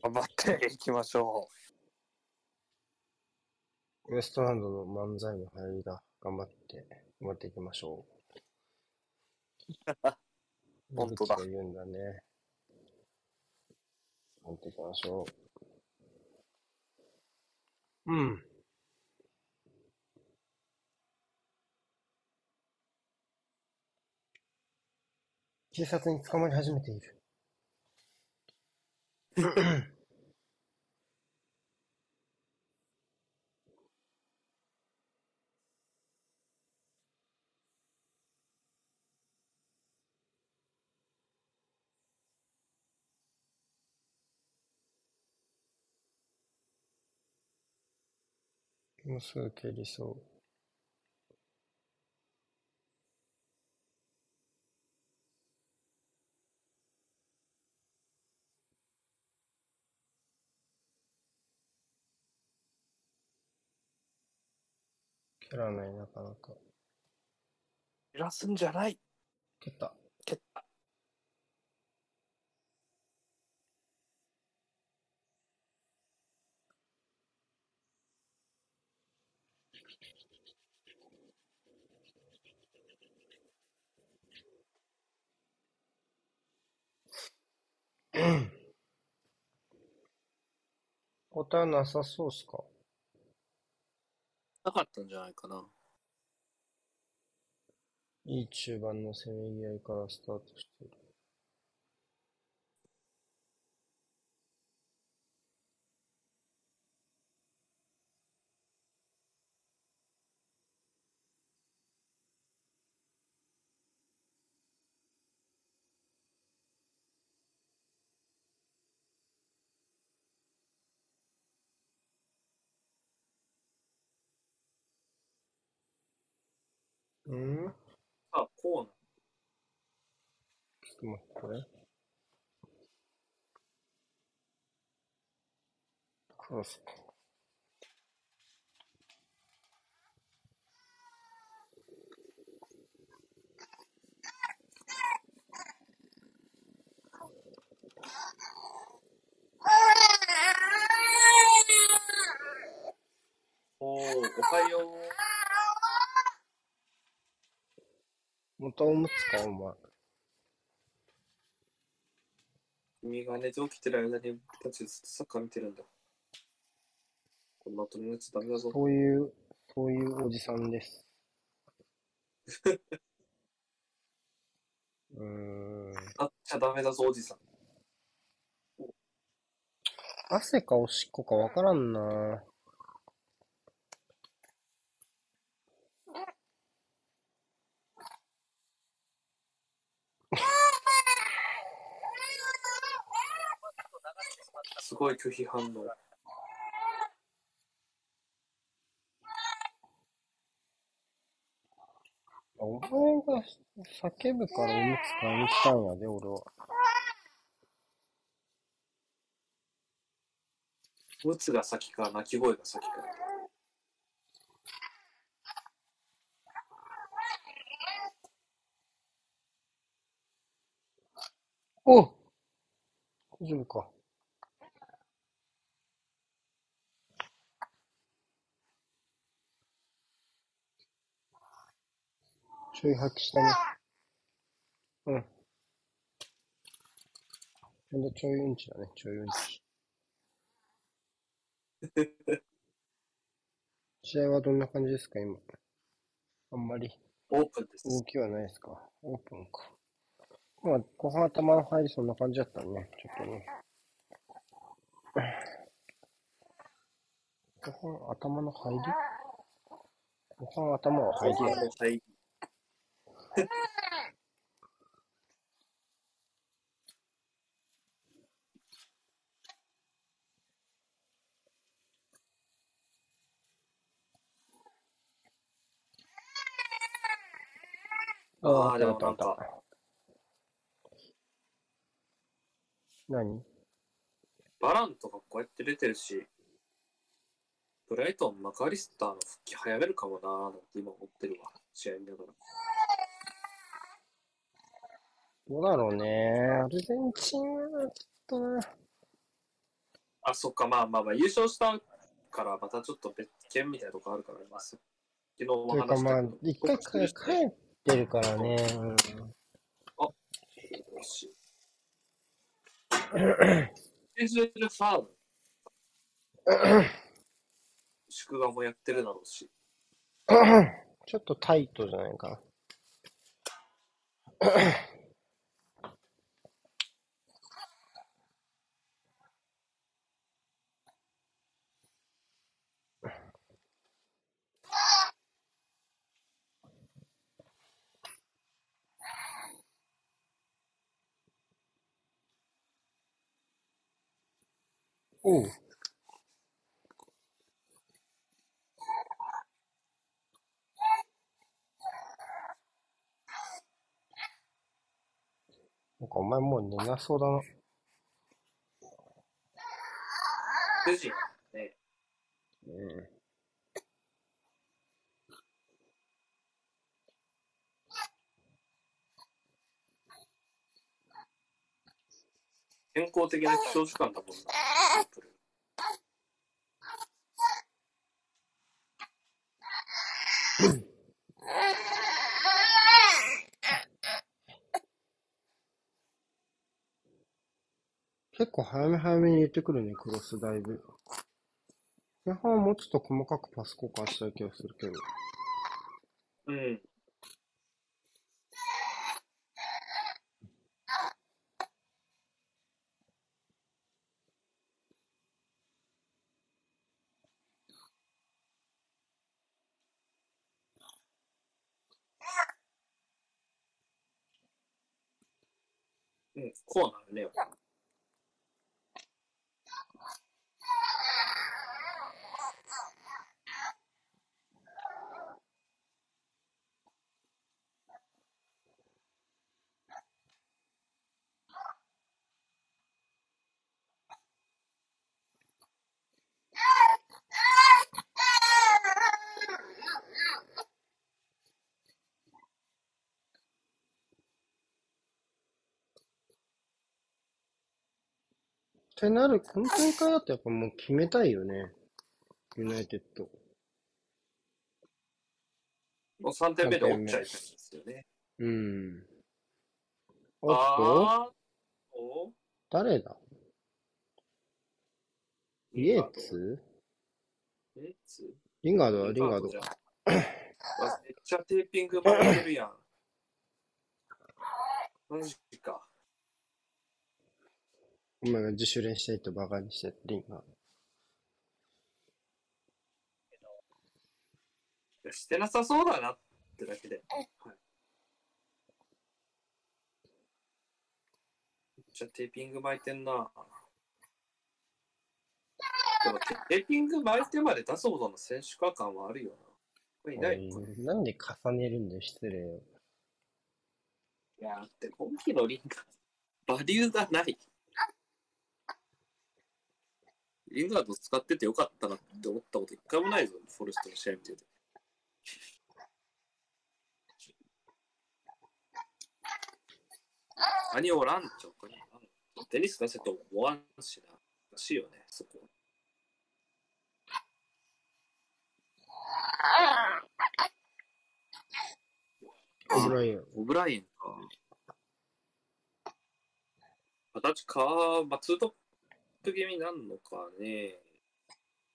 [SPEAKER 2] 頑張っていきましょ
[SPEAKER 1] ウエストランドの漫才の入りだ。頑張って、頑張っていきましょう。<laughs>
[SPEAKER 2] 本当だ
[SPEAKER 1] 言うんだね。頑張っていきましょう。うん。警察に捕まり始めている。もうすぐ蹴りそう。蹴らない、なかなか。
[SPEAKER 2] う。揺らすんじゃない。
[SPEAKER 1] 蹴った。
[SPEAKER 2] 蹴った。<coughs>
[SPEAKER 1] 答えなさそうっすか？
[SPEAKER 2] なかったんじゃないかな。
[SPEAKER 1] いい中盤のせめぎ合いからスタートしてる。うん
[SPEAKER 2] あ、こうな
[SPEAKER 1] ちょっと待ってね。クロス。
[SPEAKER 2] おー、おはよう。
[SPEAKER 1] またおむつか、お前。
[SPEAKER 2] 君が寝て起きてる間に僕たちずっとサッカー見てるんだ。こんな後のやつダメだぞ。
[SPEAKER 1] そういう、そういうおじさんです。<laughs> うーん。
[SPEAKER 2] あっちゃダメだぞ、おじさん。
[SPEAKER 1] 汗かおしっこかわからんな
[SPEAKER 2] すごい拒否反応。
[SPEAKER 1] お前が叫ぶからおむつ買いに来たんやで、俺は。
[SPEAKER 2] ムツが先か、鳴き声が先か。
[SPEAKER 1] お大丈夫か。ちょい吐きしたね。うん。ほんとちょいうんちだね、ちょいうんち。<laughs> 試合はどんな感じですか、今？あんまり
[SPEAKER 2] オープンです。
[SPEAKER 1] 動きはないですか？オープンか。まあ、後半頭の入りそんな感じだったね、ちょっとね。<laughs> 後半頭の入り？後半頭は入りやね。
[SPEAKER 2] はい。
[SPEAKER 1] ああ、
[SPEAKER 2] でもなんか
[SPEAKER 1] た。何？
[SPEAKER 2] バランとかこうやって出てるし、ブライトン、マカリスターの復帰早めるかもなーなんて今思ってるわ。試合見ながら。
[SPEAKER 1] どうだろうね。アルゼンチンはちょっとな。
[SPEAKER 2] あ、そっか、まあまあまあ、優勝したからまたちょっと別件みたいなとこあるからます。昨日も話したけど。、
[SPEAKER 1] 一回か帰ってるからね。うん
[SPEAKER 2] よし。スケジュールファーム。宿願もやってるだろうし。
[SPEAKER 1] ちょっとタイトじゃないかう。なんかお前もう寝なそうだな。
[SPEAKER 2] 9時ね。
[SPEAKER 1] うん。
[SPEAKER 2] 健康的な起床時間だもんな。シンプル
[SPEAKER 1] 結構早め早めに入れてくるね、クロスだいぶ。前半はもうちょっと細かくパス交換したい気がするけど。
[SPEAKER 2] うん。うん、コーナーね。
[SPEAKER 1] ってなる、この大会だとやっぱもう決めたいよね。ユナイテッド。
[SPEAKER 2] もう3点目で折っちゃいたいんですよね。
[SPEAKER 1] うん。おっと、
[SPEAKER 2] お？
[SPEAKER 1] 誰だ？イエーツ？
[SPEAKER 2] イエーツ？
[SPEAKER 1] リンガードはリンガードか。
[SPEAKER 2] めっちゃテーピング巻いてるやん。マジか。
[SPEAKER 1] お前が自主練したいとバカにしてリンガード。
[SPEAKER 2] いやしてなさそうだなってだけで。はい、めっちゃテーピング巻いてんな。でもテーピング巻いてまで出すほどの選手化感はあるよな。これいない
[SPEAKER 1] なんで重ねるんだよ、失礼よ。
[SPEAKER 2] いや、だって今季のリンガー、バリューがない。リンガード使っててよかったなって思ったこと一回もないぞ、フォレストの試合見てて。何おらんちょこに。テニス出せと思わんしな。らしいよね、そこ。
[SPEAKER 1] オブライエン。
[SPEAKER 2] オブライエンか。形か、まあ、ツートップ気味になるのかね。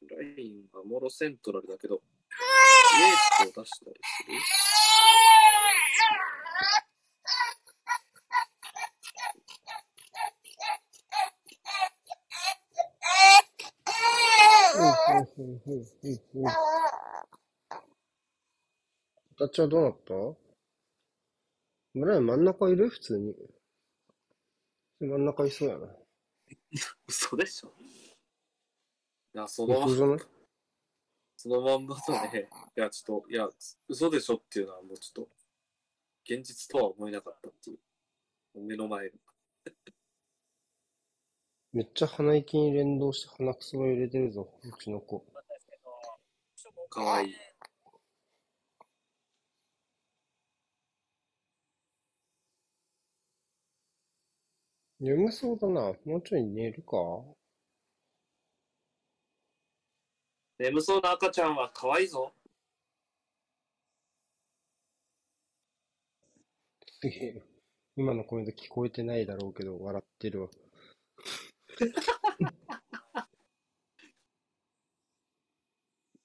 [SPEAKER 2] ライエンがモロセントラルだけど、イエースを出したりする
[SPEAKER 1] うんうんうんうんうん形はどうなった？村井真ん中いる？普通に。真ん中いそうやな。<laughs>
[SPEAKER 2] 嘘でしょいや、そのま
[SPEAKER 1] 嘘じゃない？<laughs>
[SPEAKER 2] そのまんまだね。いや、ちょっと、いや、嘘でしょっていうのはもうちょっと、現実とは思えなかったっていう。目の前の。<laughs>
[SPEAKER 1] めっちゃ鼻息に連動して鼻くそが揺れてるぞ、うちの子。
[SPEAKER 2] かわいい。
[SPEAKER 1] 眠そうだな。もうちょい寝るか？
[SPEAKER 2] 眠そうな赤ちゃんは可愛いぞ。
[SPEAKER 1] すげえ。今のコメント聞こえてないだろうけど、笑ってるわ。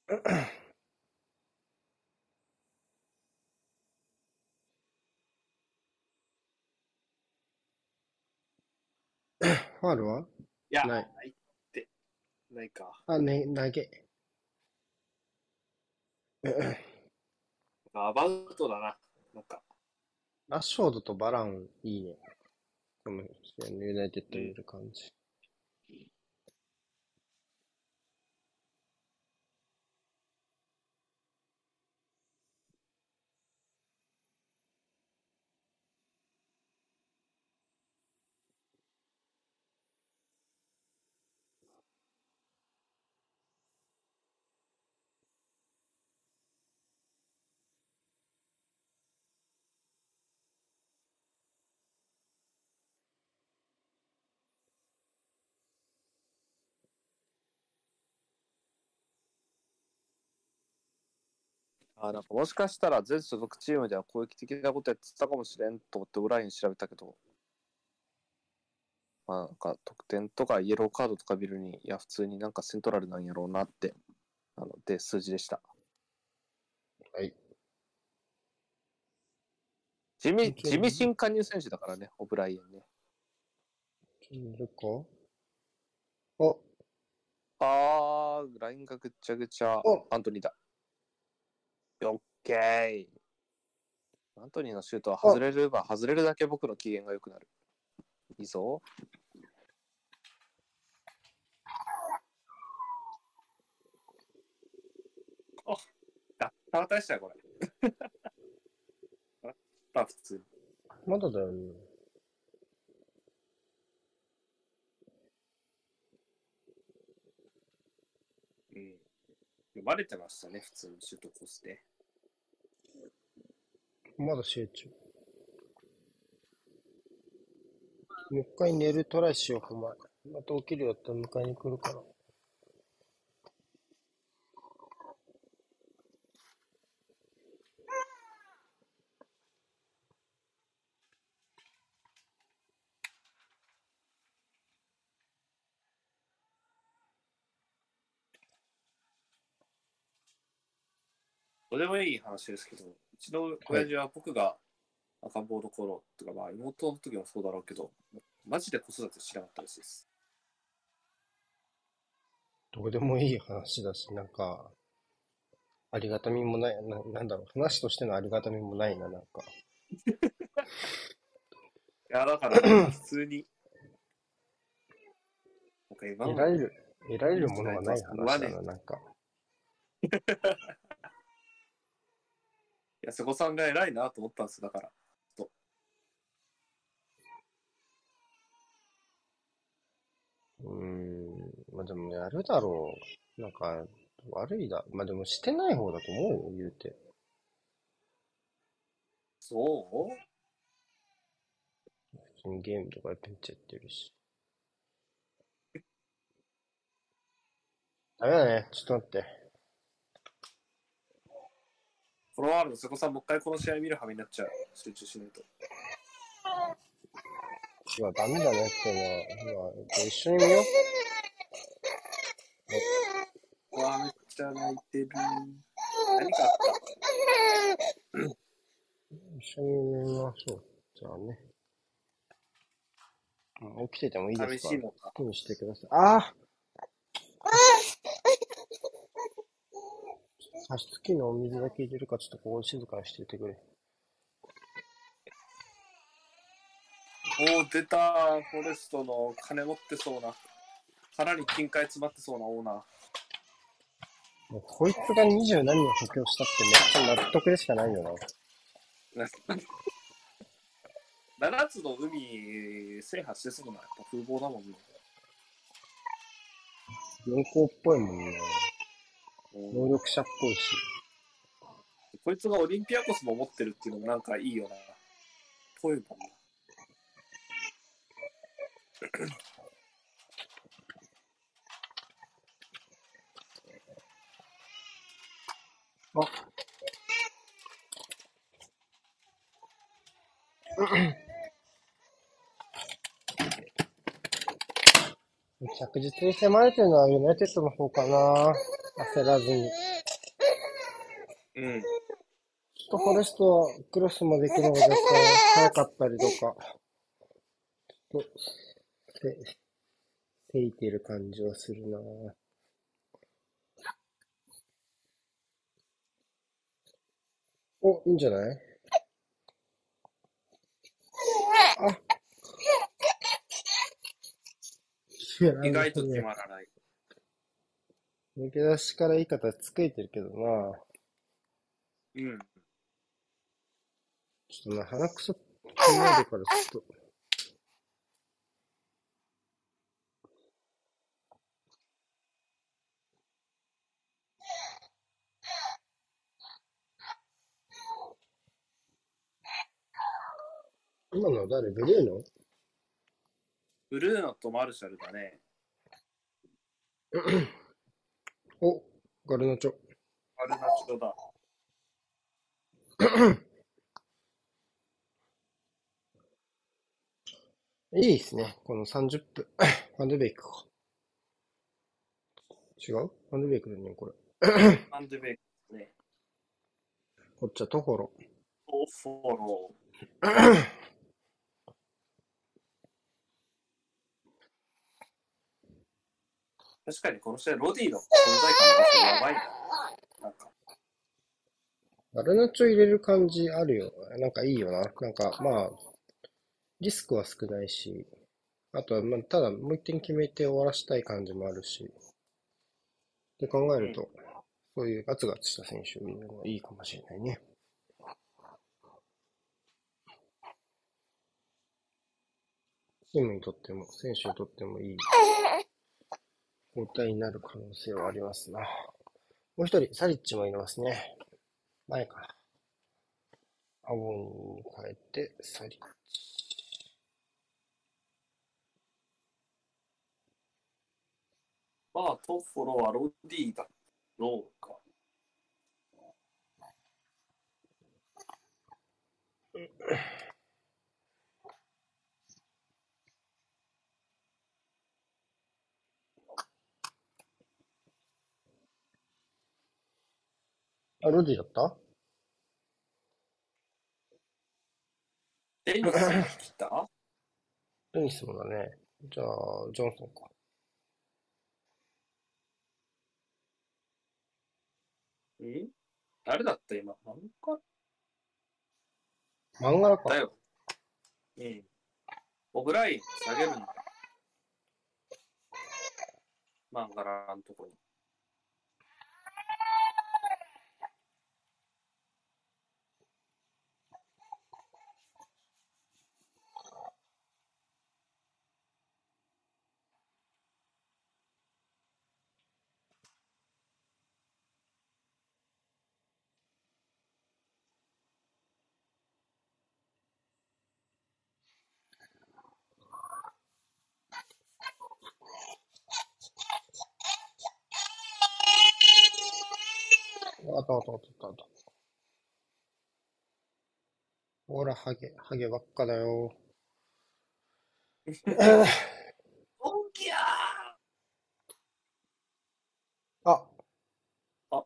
[SPEAKER 1] <laughs> ファールは？い
[SPEAKER 2] や、
[SPEAKER 1] ない
[SPEAKER 2] ないって。ないか。
[SPEAKER 1] あ、ね、投げ。<clears throat>
[SPEAKER 2] アバウトだな。なんか、
[SPEAKER 1] ラッシュフォードとバラン、いいね。このユナイテッドいる感じ。
[SPEAKER 3] あなんかもしかしたら全所属チームでは攻撃的なことやってたかもしれんと思ってオライン調べたけど、まあなんか得点とかイエローカードとか見るに、いや普通になんかセントラルなんやろうなって、なので数字でした。
[SPEAKER 1] はい。
[SPEAKER 3] 地味、地味新加入選手だからね、オブライエンね。
[SPEAKER 1] いるか？あ、
[SPEAKER 3] あー、ラインがぐっちゃぐちゃ。
[SPEAKER 1] お
[SPEAKER 3] アントニーだ。オッケー。アントニーのシュートは外れれば外れるだけ僕の機嫌が良くなる。いいぞ。
[SPEAKER 2] だった渡したよ、これ。あ、普通に。
[SPEAKER 1] まだだよね。
[SPEAKER 2] うん。読まれてましたね、普通にシュートコースで。
[SPEAKER 1] まだ集中。もう一回寝るトライしようか、お前。また起きるよって迎えに来るから。
[SPEAKER 2] 話ですけど、うちの親父は僕が赤ん坊の頃とか、まあ妹の時もそうだろうけど、マジで子育てしなかったらしいです。
[SPEAKER 1] どうでもいい話だし、なんか、ありがたみもない、ななんだろう、話としてのありがたみもないな、なんか。<laughs>
[SPEAKER 2] いや、だから、普通に。なんか今の
[SPEAKER 1] 得られる、得られるものがない話だな、なんか。<laughs>
[SPEAKER 2] いや、瀬古さんが偉いなと思ったんですだから。
[SPEAKER 1] うーん、まあでもやるだろう。なんか、悪いだ。まあでもしてない方だと思うよ、言うて。
[SPEAKER 2] そう？
[SPEAKER 1] 普通にゲームとかめっちゃやってるし。ダメだね、ちょっと待って。
[SPEAKER 2] このワールド、瀬古さんもう一回この試合見る羽目になっちゃう。集中しないと。
[SPEAKER 1] うわ、ダメだねってのは。うわ、一緒に見よう。
[SPEAKER 2] うわーめっちゃ泣いてる。何かあった
[SPEAKER 1] 一緒に見ましょう。じゃあね。うん起きててもいいですか？
[SPEAKER 2] 寂しいのか。
[SPEAKER 1] 好きにしてください。ああ加湿器のお水だけ入れるか、ちょっとここ静かにしていてくれ。
[SPEAKER 2] おー、出たフォレストの金持ってそうな。腹に金塊詰まってそうなオーナー。
[SPEAKER 1] もうこいつが二十何を補強したってめっちゃ納得でしかないよな。
[SPEAKER 2] 7つの海制覇してそうな、やっぱ風貌だもんね。
[SPEAKER 1] 四校っぽいもんね。
[SPEAKER 2] うん
[SPEAKER 1] 能力者っぽいし。
[SPEAKER 2] こいつがオリンピアコスも持ってるっていうのもなんかいいよな。ぽいもんな。
[SPEAKER 1] あ <clears throat> 着実に迫れてるのはユナイテッドの方かな。焦らずに。
[SPEAKER 2] うん。
[SPEAKER 1] ちょっとフォレストはクロスまで行くのが若干早かったりとか、ちょっと、せ、せいてる感じはするなお、いいんじゃない？あ
[SPEAKER 2] 意外と
[SPEAKER 1] ね
[SPEAKER 2] 決まらない。
[SPEAKER 1] 抜け出しからいい形作れてるけどな
[SPEAKER 2] うん。
[SPEAKER 1] ちょっとな、鼻くそ気になるからちょっと。今のは誰ブルーノ
[SPEAKER 2] ブルーノとマルシャルだね。<laughs>
[SPEAKER 1] お、ガルナチョ。
[SPEAKER 2] アルナチョだ。<coughs>
[SPEAKER 1] いいですね。この30分。<coughs> ファンデベイクか。違う？ファンデベイクだね、これ。<coughs>
[SPEAKER 2] アンデベイクね。
[SPEAKER 1] こっちはトホロ。
[SPEAKER 2] オフォロ確かにこの試合、ロディの存在感がやばいな。なんか、
[SPEAKER 1] ガルナチョ入れる感じあるよ。なんかいいよな。なんか、まあ、リスクは少ないし、あとは、まあ、ただもう一点決めて終わらしたい感じもあるし。って考えると、そういうガツガツした選手を見るのはいいかもしれないね。チームにとっても、選手にとってもいい交代になる可能性はありますな。もう一人、サリッチもいますね。前かな。アボンに変えて、サリッチ。
[SPEAKER 2] まあ、トッフォロはロディだろうか。<laughs>
[SPEAKER 1] あ、ロディだった？
[SPEAKER 2] デニスに来た？
[SPEAKER 1] テニスもだね。じゃあ、ジョンソンか。
[SPEAKER 2] ん誰だった？今？漫画？
[SPEAKER 1] 漫画だか。
[SPEAKER 2] だよ。うん。オブライン下げるんだ。漫画らんとこに。
[SPEAKER 1] ったあったあったあった。ほら、ハゲ、ハゲばっかだよ。
[SPEAKER 2] おぎゃ
[SPEAKER 1] あ。
[SPEAKER 2] あ。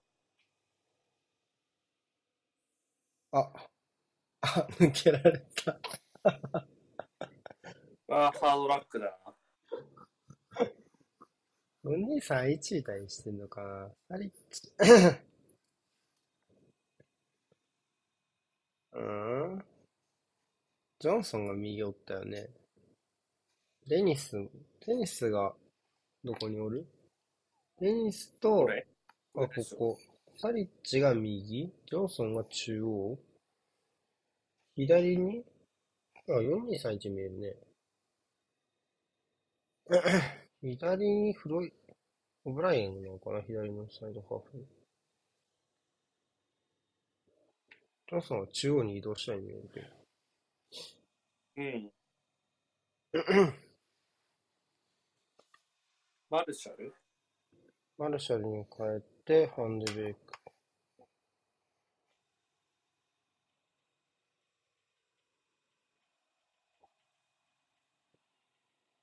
[SPEAKER 1] あ。あ、抜けられた。
[SPEAKER 2] ーあー、ハードラックだな。
[SPEAKER 1] お兄さん1位対してんのかな？サリッチ。うんジョンソンが右おったよね。デニス、デニスがどこにおる？デニスと。あ、ここ。サリッチが右、ジョンソンが中央。左に、あ、4231見えるね。<clears throat> 左にフロイ、オブライエンなのかな？左のサイドハーフ。ジョンソンは中央に移動したように見えるけど。
[SPEAKER 2] うん。<clears throat> マルシャル？
[SPEAKER 1] マルシャルに変えて、ハンデベイク。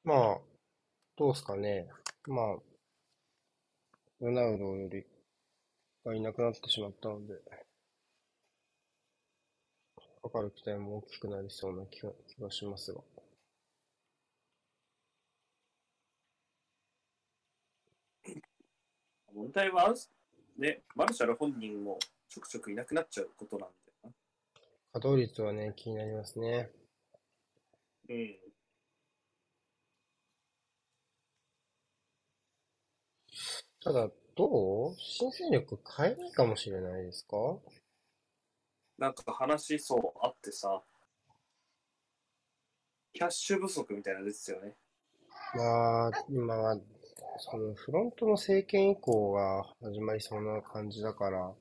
[SPEAKER 1] まあ、どうすかね。まあ、ロナウドよりがいなくなってしまったので、かかる期待も大きくなりそうな気が気がしますが。
[SPEAKER 2] 問題は、ね、マルシャル本人もちょくちょくいなくなっちゃうことなんだよな。
[SPEAKER 1] 稼働率はね、気になりますね。
[SPEAKER 2] うん。
[SPEAKER 1] ただ、どう？新戦力変えないかもしれないですか？
[SPEAKER 2] なんか話そうあってさ、キャッシュ不足みたいなの出てたよね。
[SPEAKER 1] まあ、今は、そのフロントの政権移行が始まりそうな感じだから、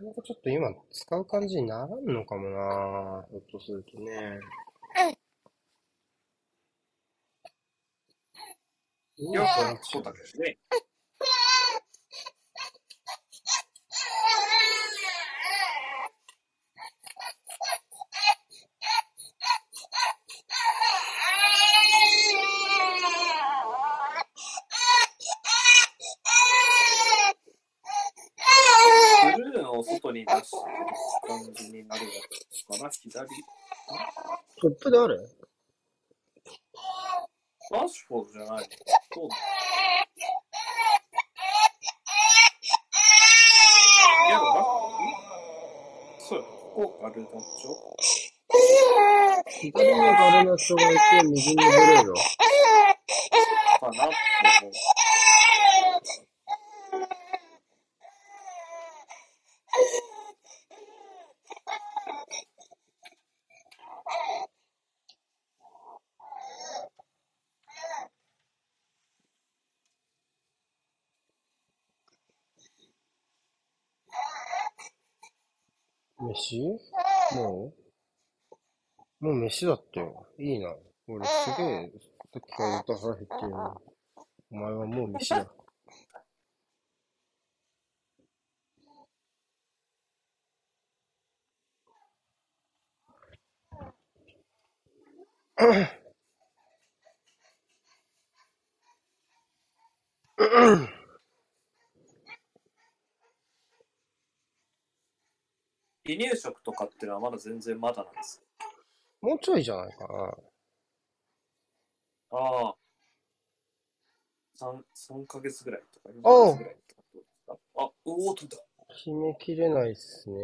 [SPEAKER 1] なんかちょっと今使う感じにならんのかもな、ひょっとするとね。
[SPEAKER 2] いや、そうだけどね。ブルーの外に出してる感じになるやつかな、左。
[SPEAKER 1] トップである
[SPEAKER 2] ラッシュフォードじゃないの？そうだ。いや、でもなんか、んそうよ、ここがルダチョ
[SPEAKER 1] 左にガルナチョがいて、右にブレード。
[SPEAKER 2] かなって思う。
[SPEAKER 1] 飯？もうもう飯だってよ。いいな。俺すげえ、さっきからずっと腹減ってる。お前はもう飯だ。<laughs>
[SPEAKER 2] 離乳食とかっていうのはまだ全然まだなんです。
[SPEAKER 1] もうちょいじゃないかな。
[SPEAKER 2] ああ。三三ヶ月ぐらいとか、4
[SPEAKER 1] おう
[SPEAKER 2] ヶ月ぐらいとかどうですか？あ、おお、飛んだ。
[SPEAKER 1] 決めきれないっすね。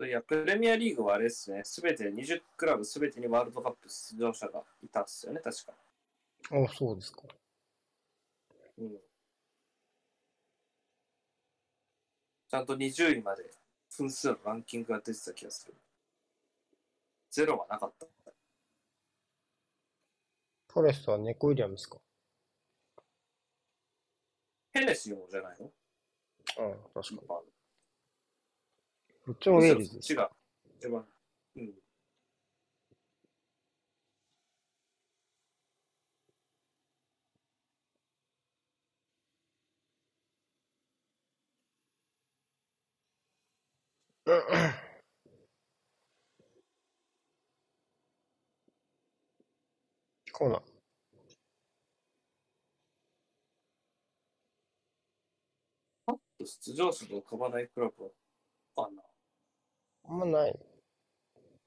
[SPEAKER 2] いや、プレミアリーグはあれですね、すべて、20クラブすべてにワールドカップ出場者がいたっすよね、確か。
[SPEAKER 1] あ、そうですか。
[SPEAKER 2] うん。ちゃんと20位まで分数のランキングが出てた気がする。ゼロはなかった。
[SPEAKER 1] フォレストはネコウィリアムですか
[SPEAKER 2] ヘネシーもじゃないの？
[SPEAKER 1] うん、確かに。
[SPEAKER 2] まあ
[SPEAKER 1] こっちもウェールズです。
[SPEAKER 2] 違う。一番。うん。
[SPEAKER 1] コーナー。
[SPEAKER 2] パッと出場者と浮かばないクラブはあん。な。
[SPEAKER 1] あんまない。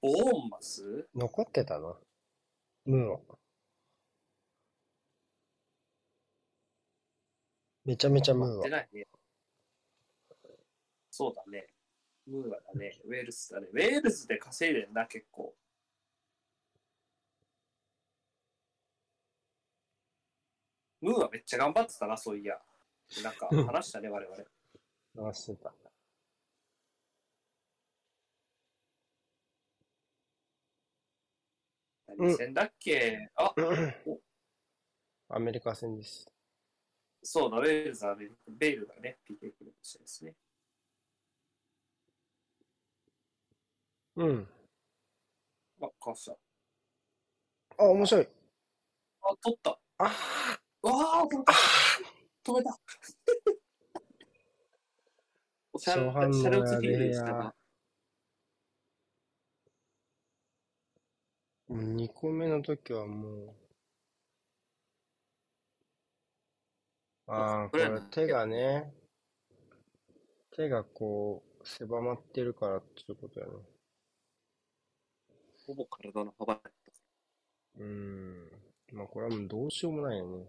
[SPEAKER 2] ボーンマス？
[SPEAKER 1] 残ってたな。ムーは。めちゃめちゃムーは。
[SPEAKER 2] そうだね。ムーアだね。ウェールズだね。ウェールズで稼いでんな、結構。ムーアめっちゃ頑張ってたな、そういや。なんか <laughs> 話したね、我々。
[SPEAKER 1] 回してた。
[SPEAKER 2] 何戦だっけ、あ、
[SPEAKER 1] アメリカ戦です。
[SPEAKER 2] そうだ、ウェールズはベベイルがね、PK クルしてですね。
[SPEAKER 1] うん。
[SPEAKER 2] あ、かわした。
[SPEAKER 1] あ、面白い。
[SPEAKER 2] あ、取った。
[SPEAKER 1] あ
[SPEAKER 2] わあ、止めた。止めた。おしゃれ、ャレオツフィール
[SPEAKER 1] やべえ
[SPEAKER 2] でしたな
[SPEAKER 1] 2個目の時はもう。ああ、こ
[SPEAKER 2] これ
[SPEAKER 1] れ手がね、手がこう、狭まってるからっていうことやね。
[SPEAKER 2] ほぼ体の幅だった。
[SPEAKER 1] うーん。まあこれはもうどうしようもないよね。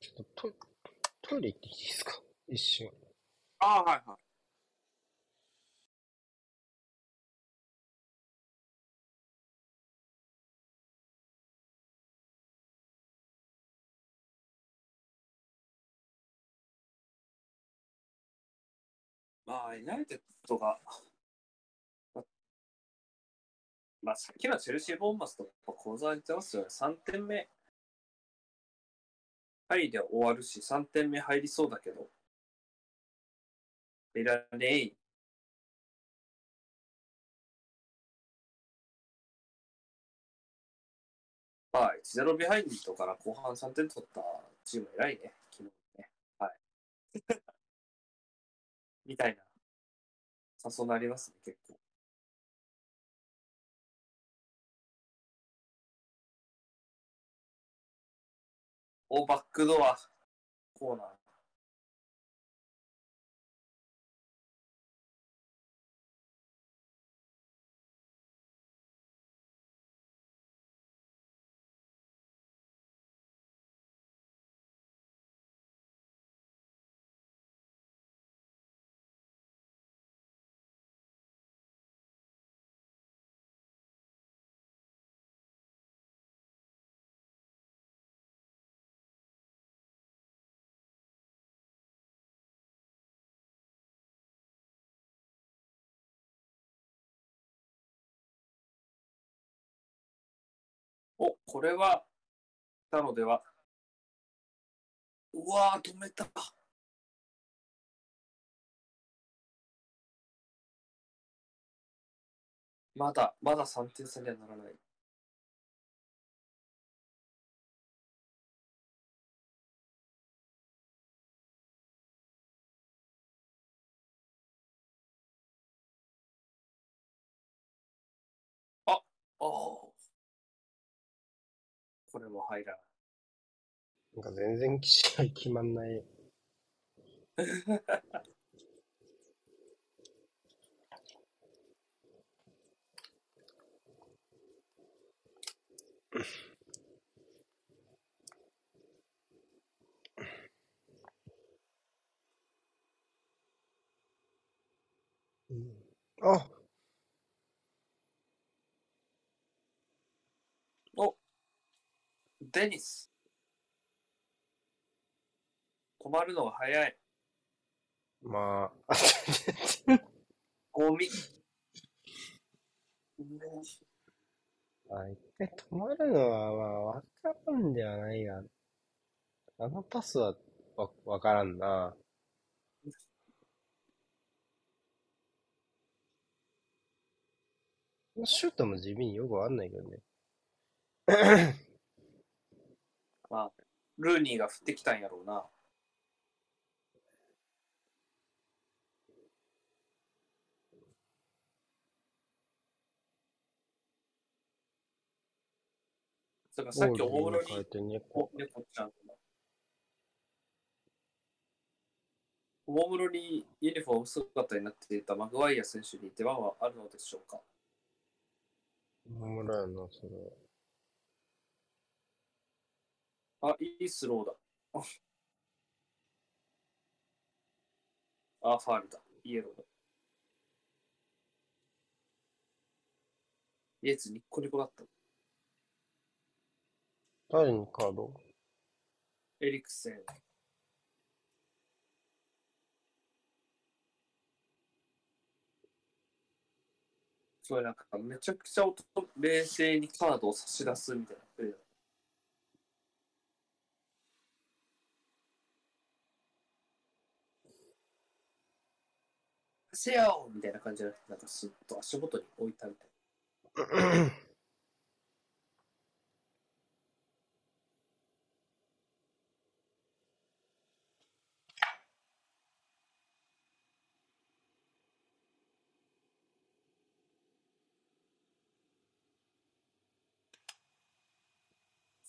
[SPEAKER 1] ちょっとトイトイレ行ってきていいですか？一瞬。
[SPEAKER 2] ああ、はいはい。まあ、ユナイテッドが、まあ、さっきのチェルシー・ボンマスと講座に言ってますよね。3点目入りで終わるし、3点目入りそうだけど、いらねえ。まあ、1-0ビハインドから後半3点取ったチーム偉いね。昨日ね。はいみたいな。そうなりますね、結構。お、バックドア。コーナー。これは、たのでは。うわー、止めた。まだ、まだ3点差にはならない。あ、おー。これも入らない。
[SPEAKER 1] なんか全然試合決まんない。<laughs> うんあ
[SPEAKER 2] お、デニス。止まるのが早い。
[SPEAKER 1] まあ、
[SPEAKER 2] ゴミ。
[SPEAKER 1] あ一回止まるのは、まあ、わからんではないが、あのパスはわ、わからんな。シュートも地味によくわかんないけどね。
[SPEAKER 2] まあ、ルーニーが降ってきたんやろうな。そうかさっきおもむろに
[SPEAKER 1] 変えて猫。
[SPEAKER 2] ちゃんがおもむろにユニフォーム姿になっていたマグワイア選手に出番はあるのでしょうか？
[SPEAKER 1] な、それ。
[SPEAKER 2] あ、いいスローだ。あ、ファールだ。イエローだ。イエツニッコニコだった。
[SPEAKER 1] 誰にカード？
[SPEAKER 2] エリクセン。すごいなんかめちゃくちゃ音冷静にカードを差し出すみたいなプレーだ。せよみたいな感じじゃなくて、なんかスッと足元に置いたみたいな。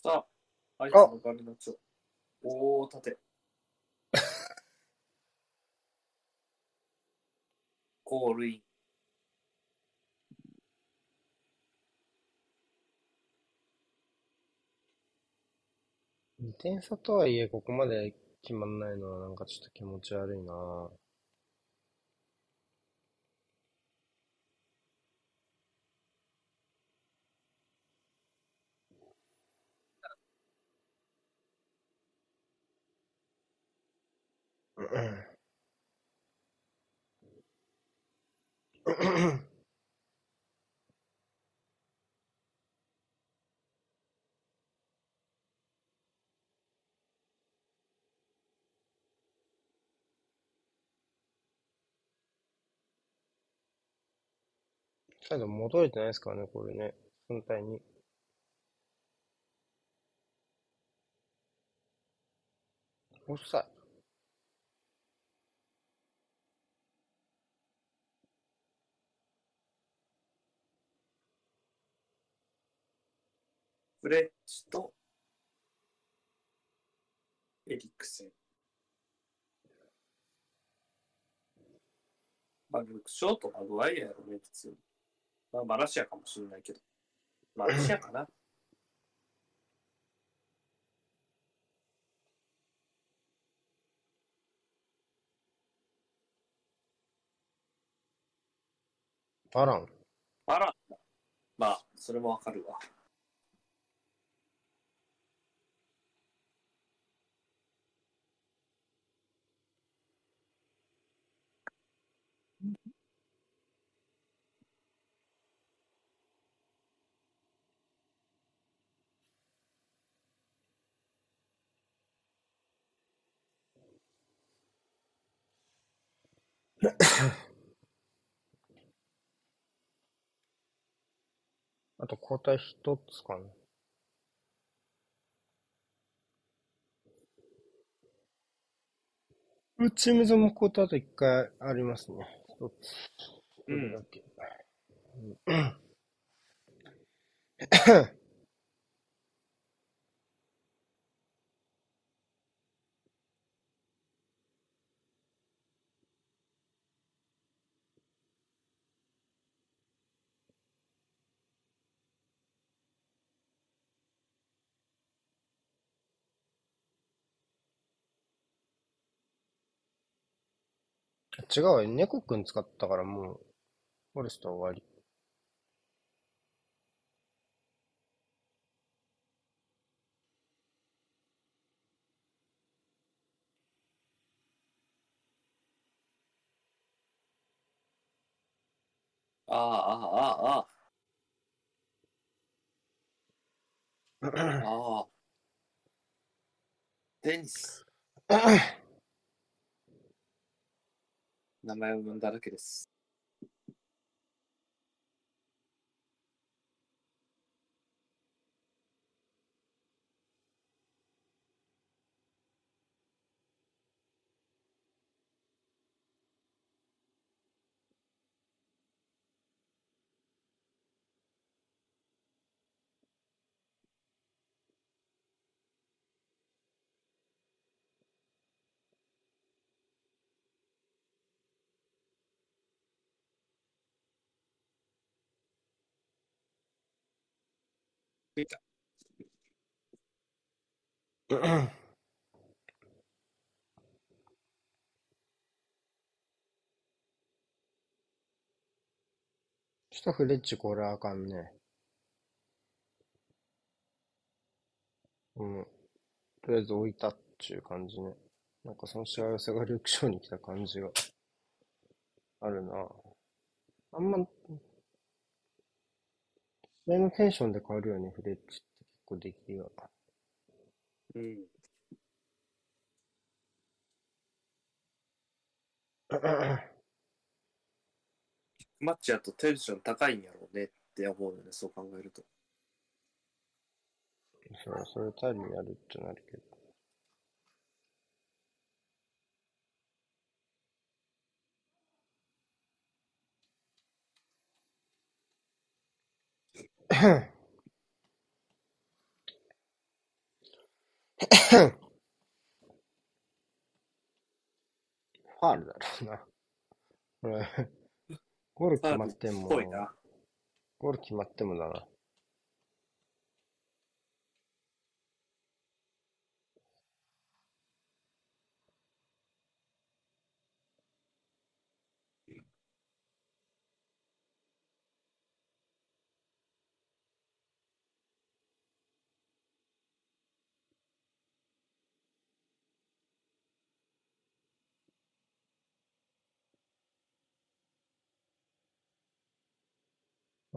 [SPEAKER 2] さあ、あいつのガルナチョ。おー、縦。ゴールイン。
[SPEAKER 1] 2点差とはいえ、ここまで決まんないのはなんかちょっと気持ち悪いなサ <clears throat> イド戻れてないですからね、これね。反対に。オフ
[SPEAKER 2] フレッチと、エリクセン。まあ、ルーク・ショーとマグワイアやろね、普通に。まあ、マラシアかもしれないけど。マラシアかな。<laughs>
[SPEAKER 1] バラン。
[SPEAKER 2] バランだ。まあ、それもわかるわ。<coughs>
[SPEAKER 1] あと交代一つかな。うチームズも交代あと一回ありますね。一つ。
[SPEAKER 2] う
[SPEAKER 1] ど <laughs> 違うわ、猫くん使ったからもう、フォレストは終わり。
[SPEAKER 2] ああ、ああ、ああ、<laughs> ああ。デニス。<laughs> 名前を呼んだだけです。ついた。<clears throat> ちょっとフレッチこれあかんね。うん。とりあえず置いたっちゅう感じね。なんかその幸せがリュクショーに来た感じがあるな。あんま、試合のテンションで変わるよね、フレッチって結構出来が。うん。<clears throat> マッチやとテンション高いんやろうねって思うよね、そう考えると。
[SPEAKER 1] それ、それ頼りにやるってなるけど。ファールだろうな。これ、ゴール決まっても。ゴール決まってもだな。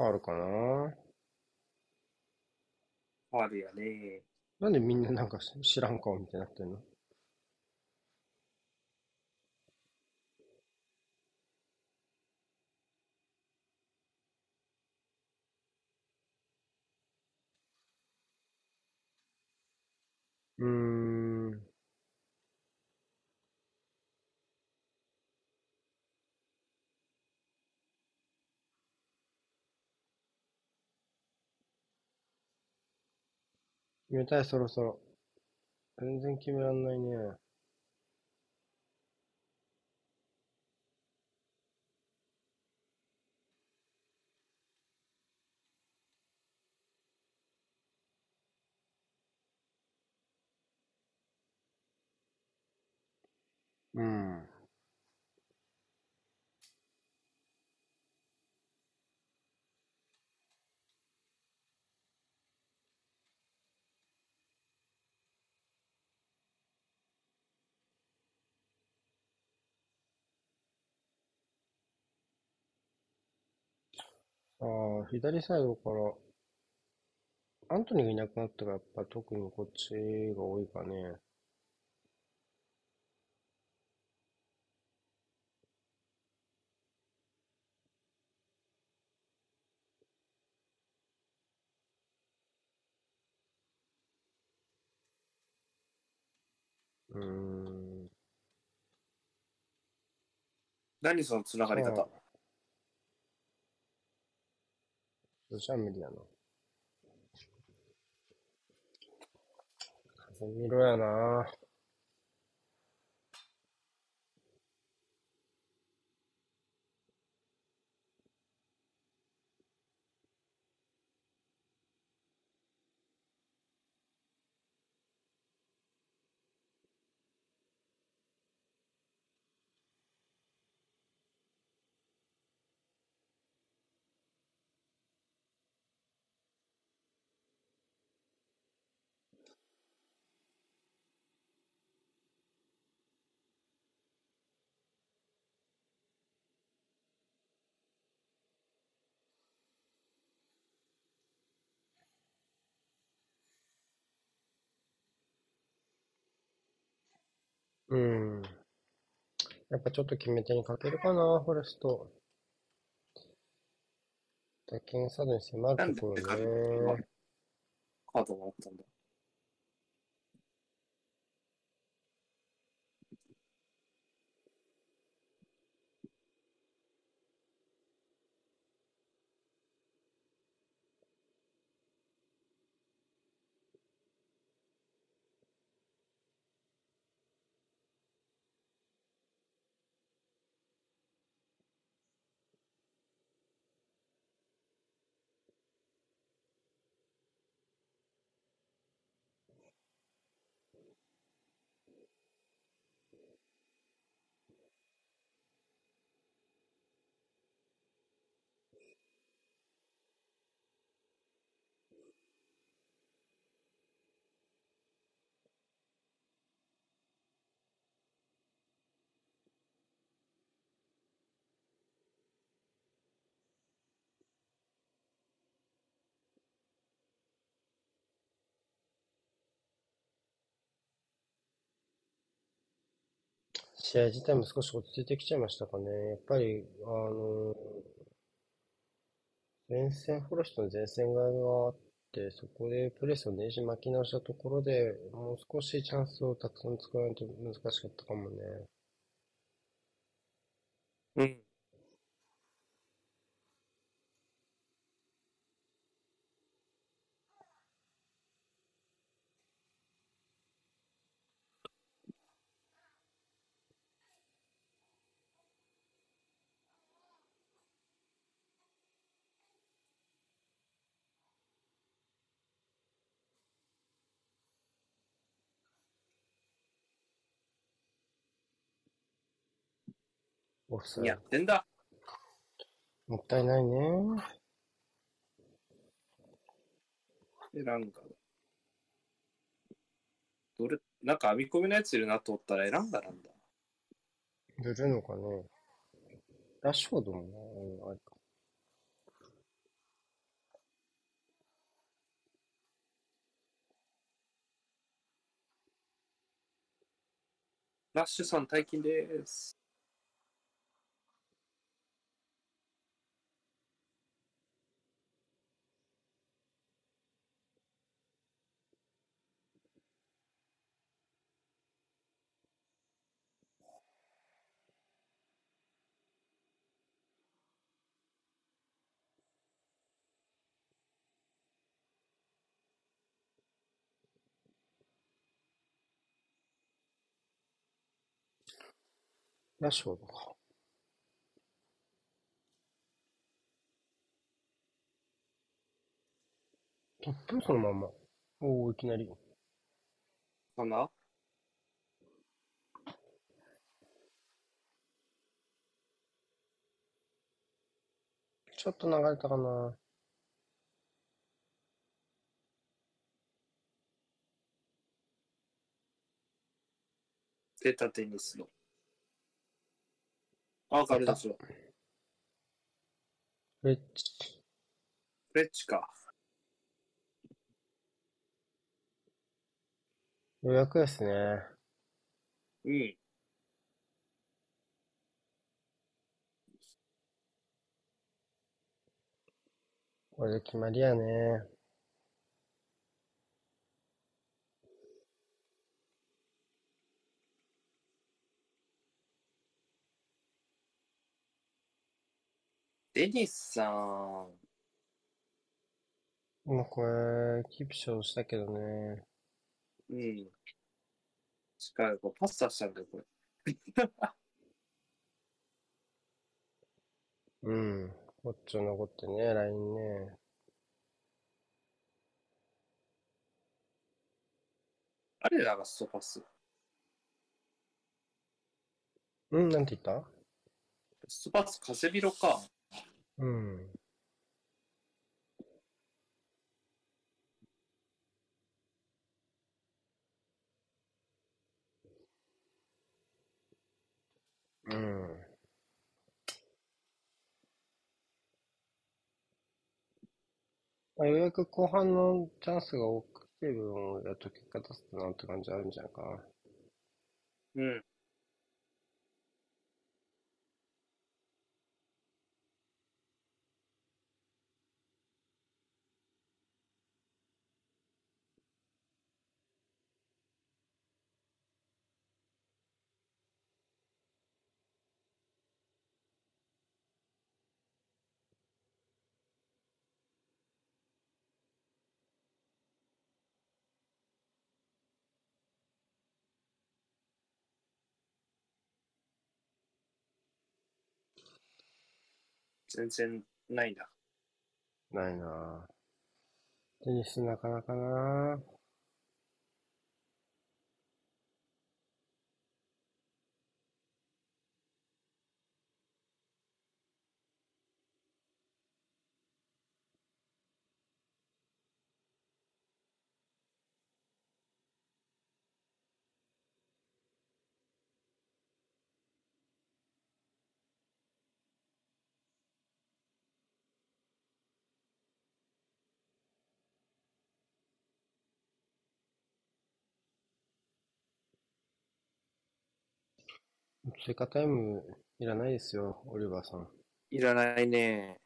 [SPEAKER 1] ファールかな？
[SPEAKER 2] ファールやね。
[SPEAKER 1] なんでみんななんか知らん顔みたいになってんの？決めたい、そろそろ。全然決めらんないね。うん。ああ、左サイドから、アントニーがいなくなったら、やっぱ特にこっちが多いかね。うーん。
[SPEAKER 2] 何そのつながり方？
[SPEAKER 1] そじゃ無理やな。風見ろやな。うん。やっぱちょっと決め手にかけるかな、フォレスト。打鍵サードに迫るところ
[SPEAKER 2] カー
[SPEAKER 1] ね。
[SPEAKER 2] ドもらったんだ。
[SPEAKER 1] 試合自体も少し落ち着いてきちゃいましたかね。やっぱり、あの、前線、フォレストの前線側があって、そこでプレスをねじ巻き直したところで、もう少しチャンスをたくさん作らないと難しかったかもね。
[SPEAKER 2] うん。
[SPEAKER 1] オフサイ
[SPEAKER 2] やってんだ。
[SPEAKER 1] ド。もったいないね。
[SPEAKER 2] エランガ。どれ、なんか編み込みのやついるなと思ったらエランガなんだ。
[SPEAKER 1] 出るのかね。ラッシュフォードもな、うんあれか。
[SPEAKER 2] ラッシュさん退勤です。
[SPEAKER 1] ラッシュフォードか。トップそのまんま。おお、いきなり。
[SPEAKER 2] かな？
[SPEAKER 1] ちょっと流れたかな。
[SPEAKER 2] 出たテニスの。あ、ガルダスは。
[SPEAKER 1] レッチ。
[SPEAKER 2] フレッチか。
[SPEAKER 1] 予約ですね。
[SPEAKER 2] うん。
[SPEAKER 1] これで決まりやね。
[SPEAKER 2] デニスさん。
[SPEAKER 1] もうこれ、キープショーしたけどね。
[SPEAKER 2] うん。しかもパス出したんだよ、これ。<laughs>
[SPEAKER 1] うん。こっちを残ってね、ラインね。
[SPEAKER 2] あれらがストパス。
[SPEAKER 1] うん、なんて言った？
[SPEAKER 2] ストパス、カセミロか。
[SPEAKER 1] うん。うん。まあ、ようやく後半のチャンスが多くて分をやっと結果出すなって感じあるんじゃないかな。
[SPEAKER 2] うん。全然ないな。
[SPEAKER 1] ないなぁ。テニスなかなかな追加タイムいらないですよ、オリバーさん。
[SPEAKER 2] いらないね。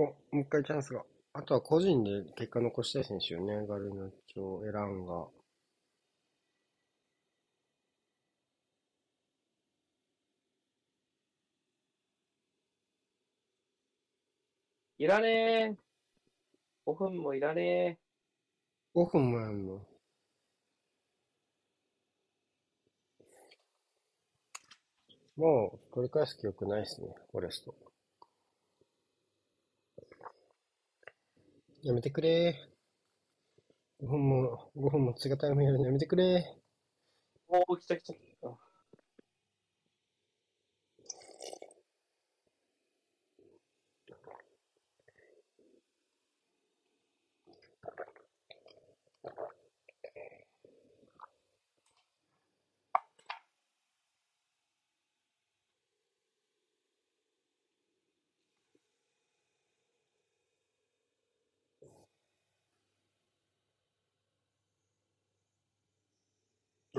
[SPEAKER 1] お、もう一回チャンスが。あとは個人で結果残したい選手よね。ガルナチョ、エランガ。
[SPEAKER 2] いらねえ。5分もいらねえ。
[SPEAKER 1] 5分もやんの？もう取り返す記憶ないっすね、フォレスト。やめてくれ。5分も、5分も追加タイムやるのやめてくれ
[SPEAKER 2] おー、来た来た。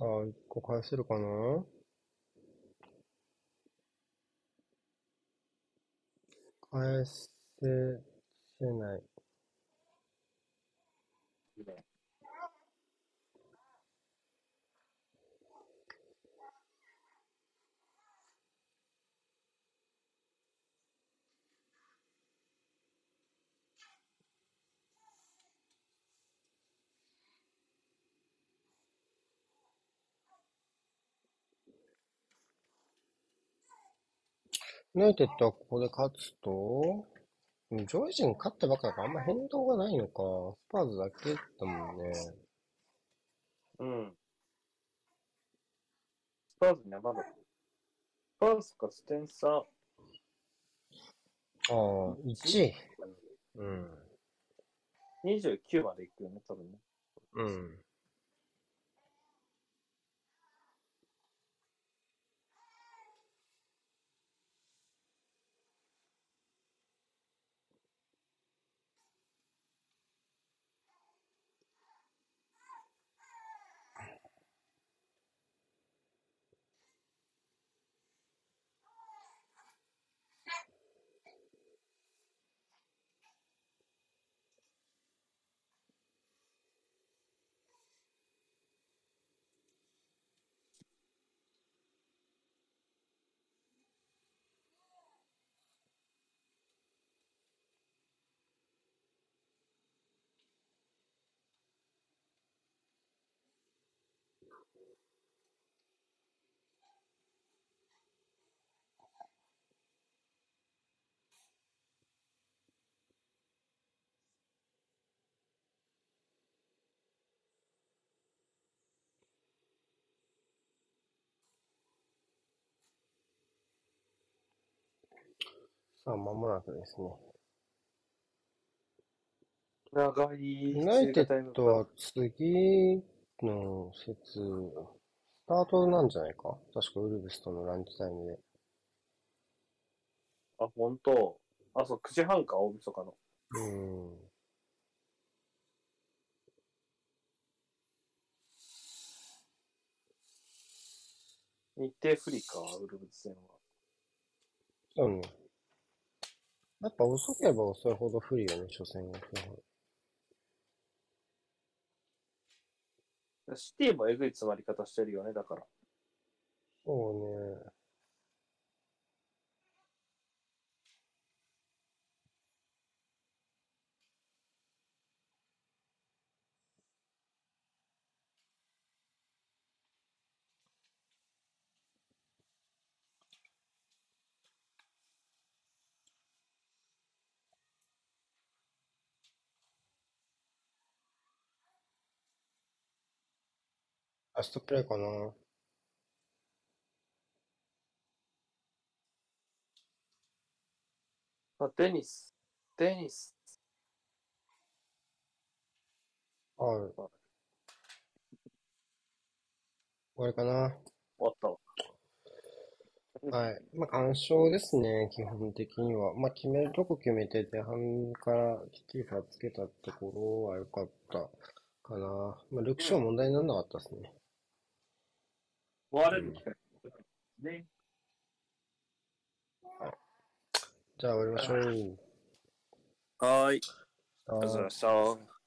[SPEAKER 1] さあ、一個返せるかな？返せ、せない。ユナイテッドはここで勝つと、上位陣勝ったばっかだからあんま変動がないのか。スパーズだけだもんね。
[SPEAKER 2] うん。スパーズにはまだ。スパーズ勝ち点差。
[SPEAKER 1] ああ、1位。うん。
[SPEAKER 2] 29までいくよね、多分ね。
[SPEAKER 1] うん。さあ、間もなくですね。
[SPEAKER 2] 長い。
[SPEAKER 1] ユナイテッドは次の節、スタートなんじゃないか？確かウルブスとのランチタイムで。
[SPEAKER 2] あ、本当？あ、そう、9時半か、大晦日の。
[SPEAKER 1] うん。
[SPEAKER 2] 日程不利か、ウルブズ戦は。
[SPEAKER 1] そうね。やっぱ遅ければ遅いほど不利よね、初戦は基本。
[SPEAKER 2] シティもえぐい詰まり方してるよね、だから。
[SPEAKER 1] そうね。ラストプレイかな。
[SPEAKER 2] あ、デニス。デニス。
[SPEAKER 1] ある。終わりかな。
[SPEAKER 2] 終わったわ。
[SPEAKER 1] はい。まあ、完勝ですね、基本的には。まあ、決めるとこ決めて、前半からきっちり差つけたところは良かったかな。まあ、ルクショー問題にならなかったですね。
[SPEAKER 5] 終われる機会。ね。
[SPEAKER 1] じゃあ終わりましょう。
[SPEAKER 2] はーい。ありがとうございました。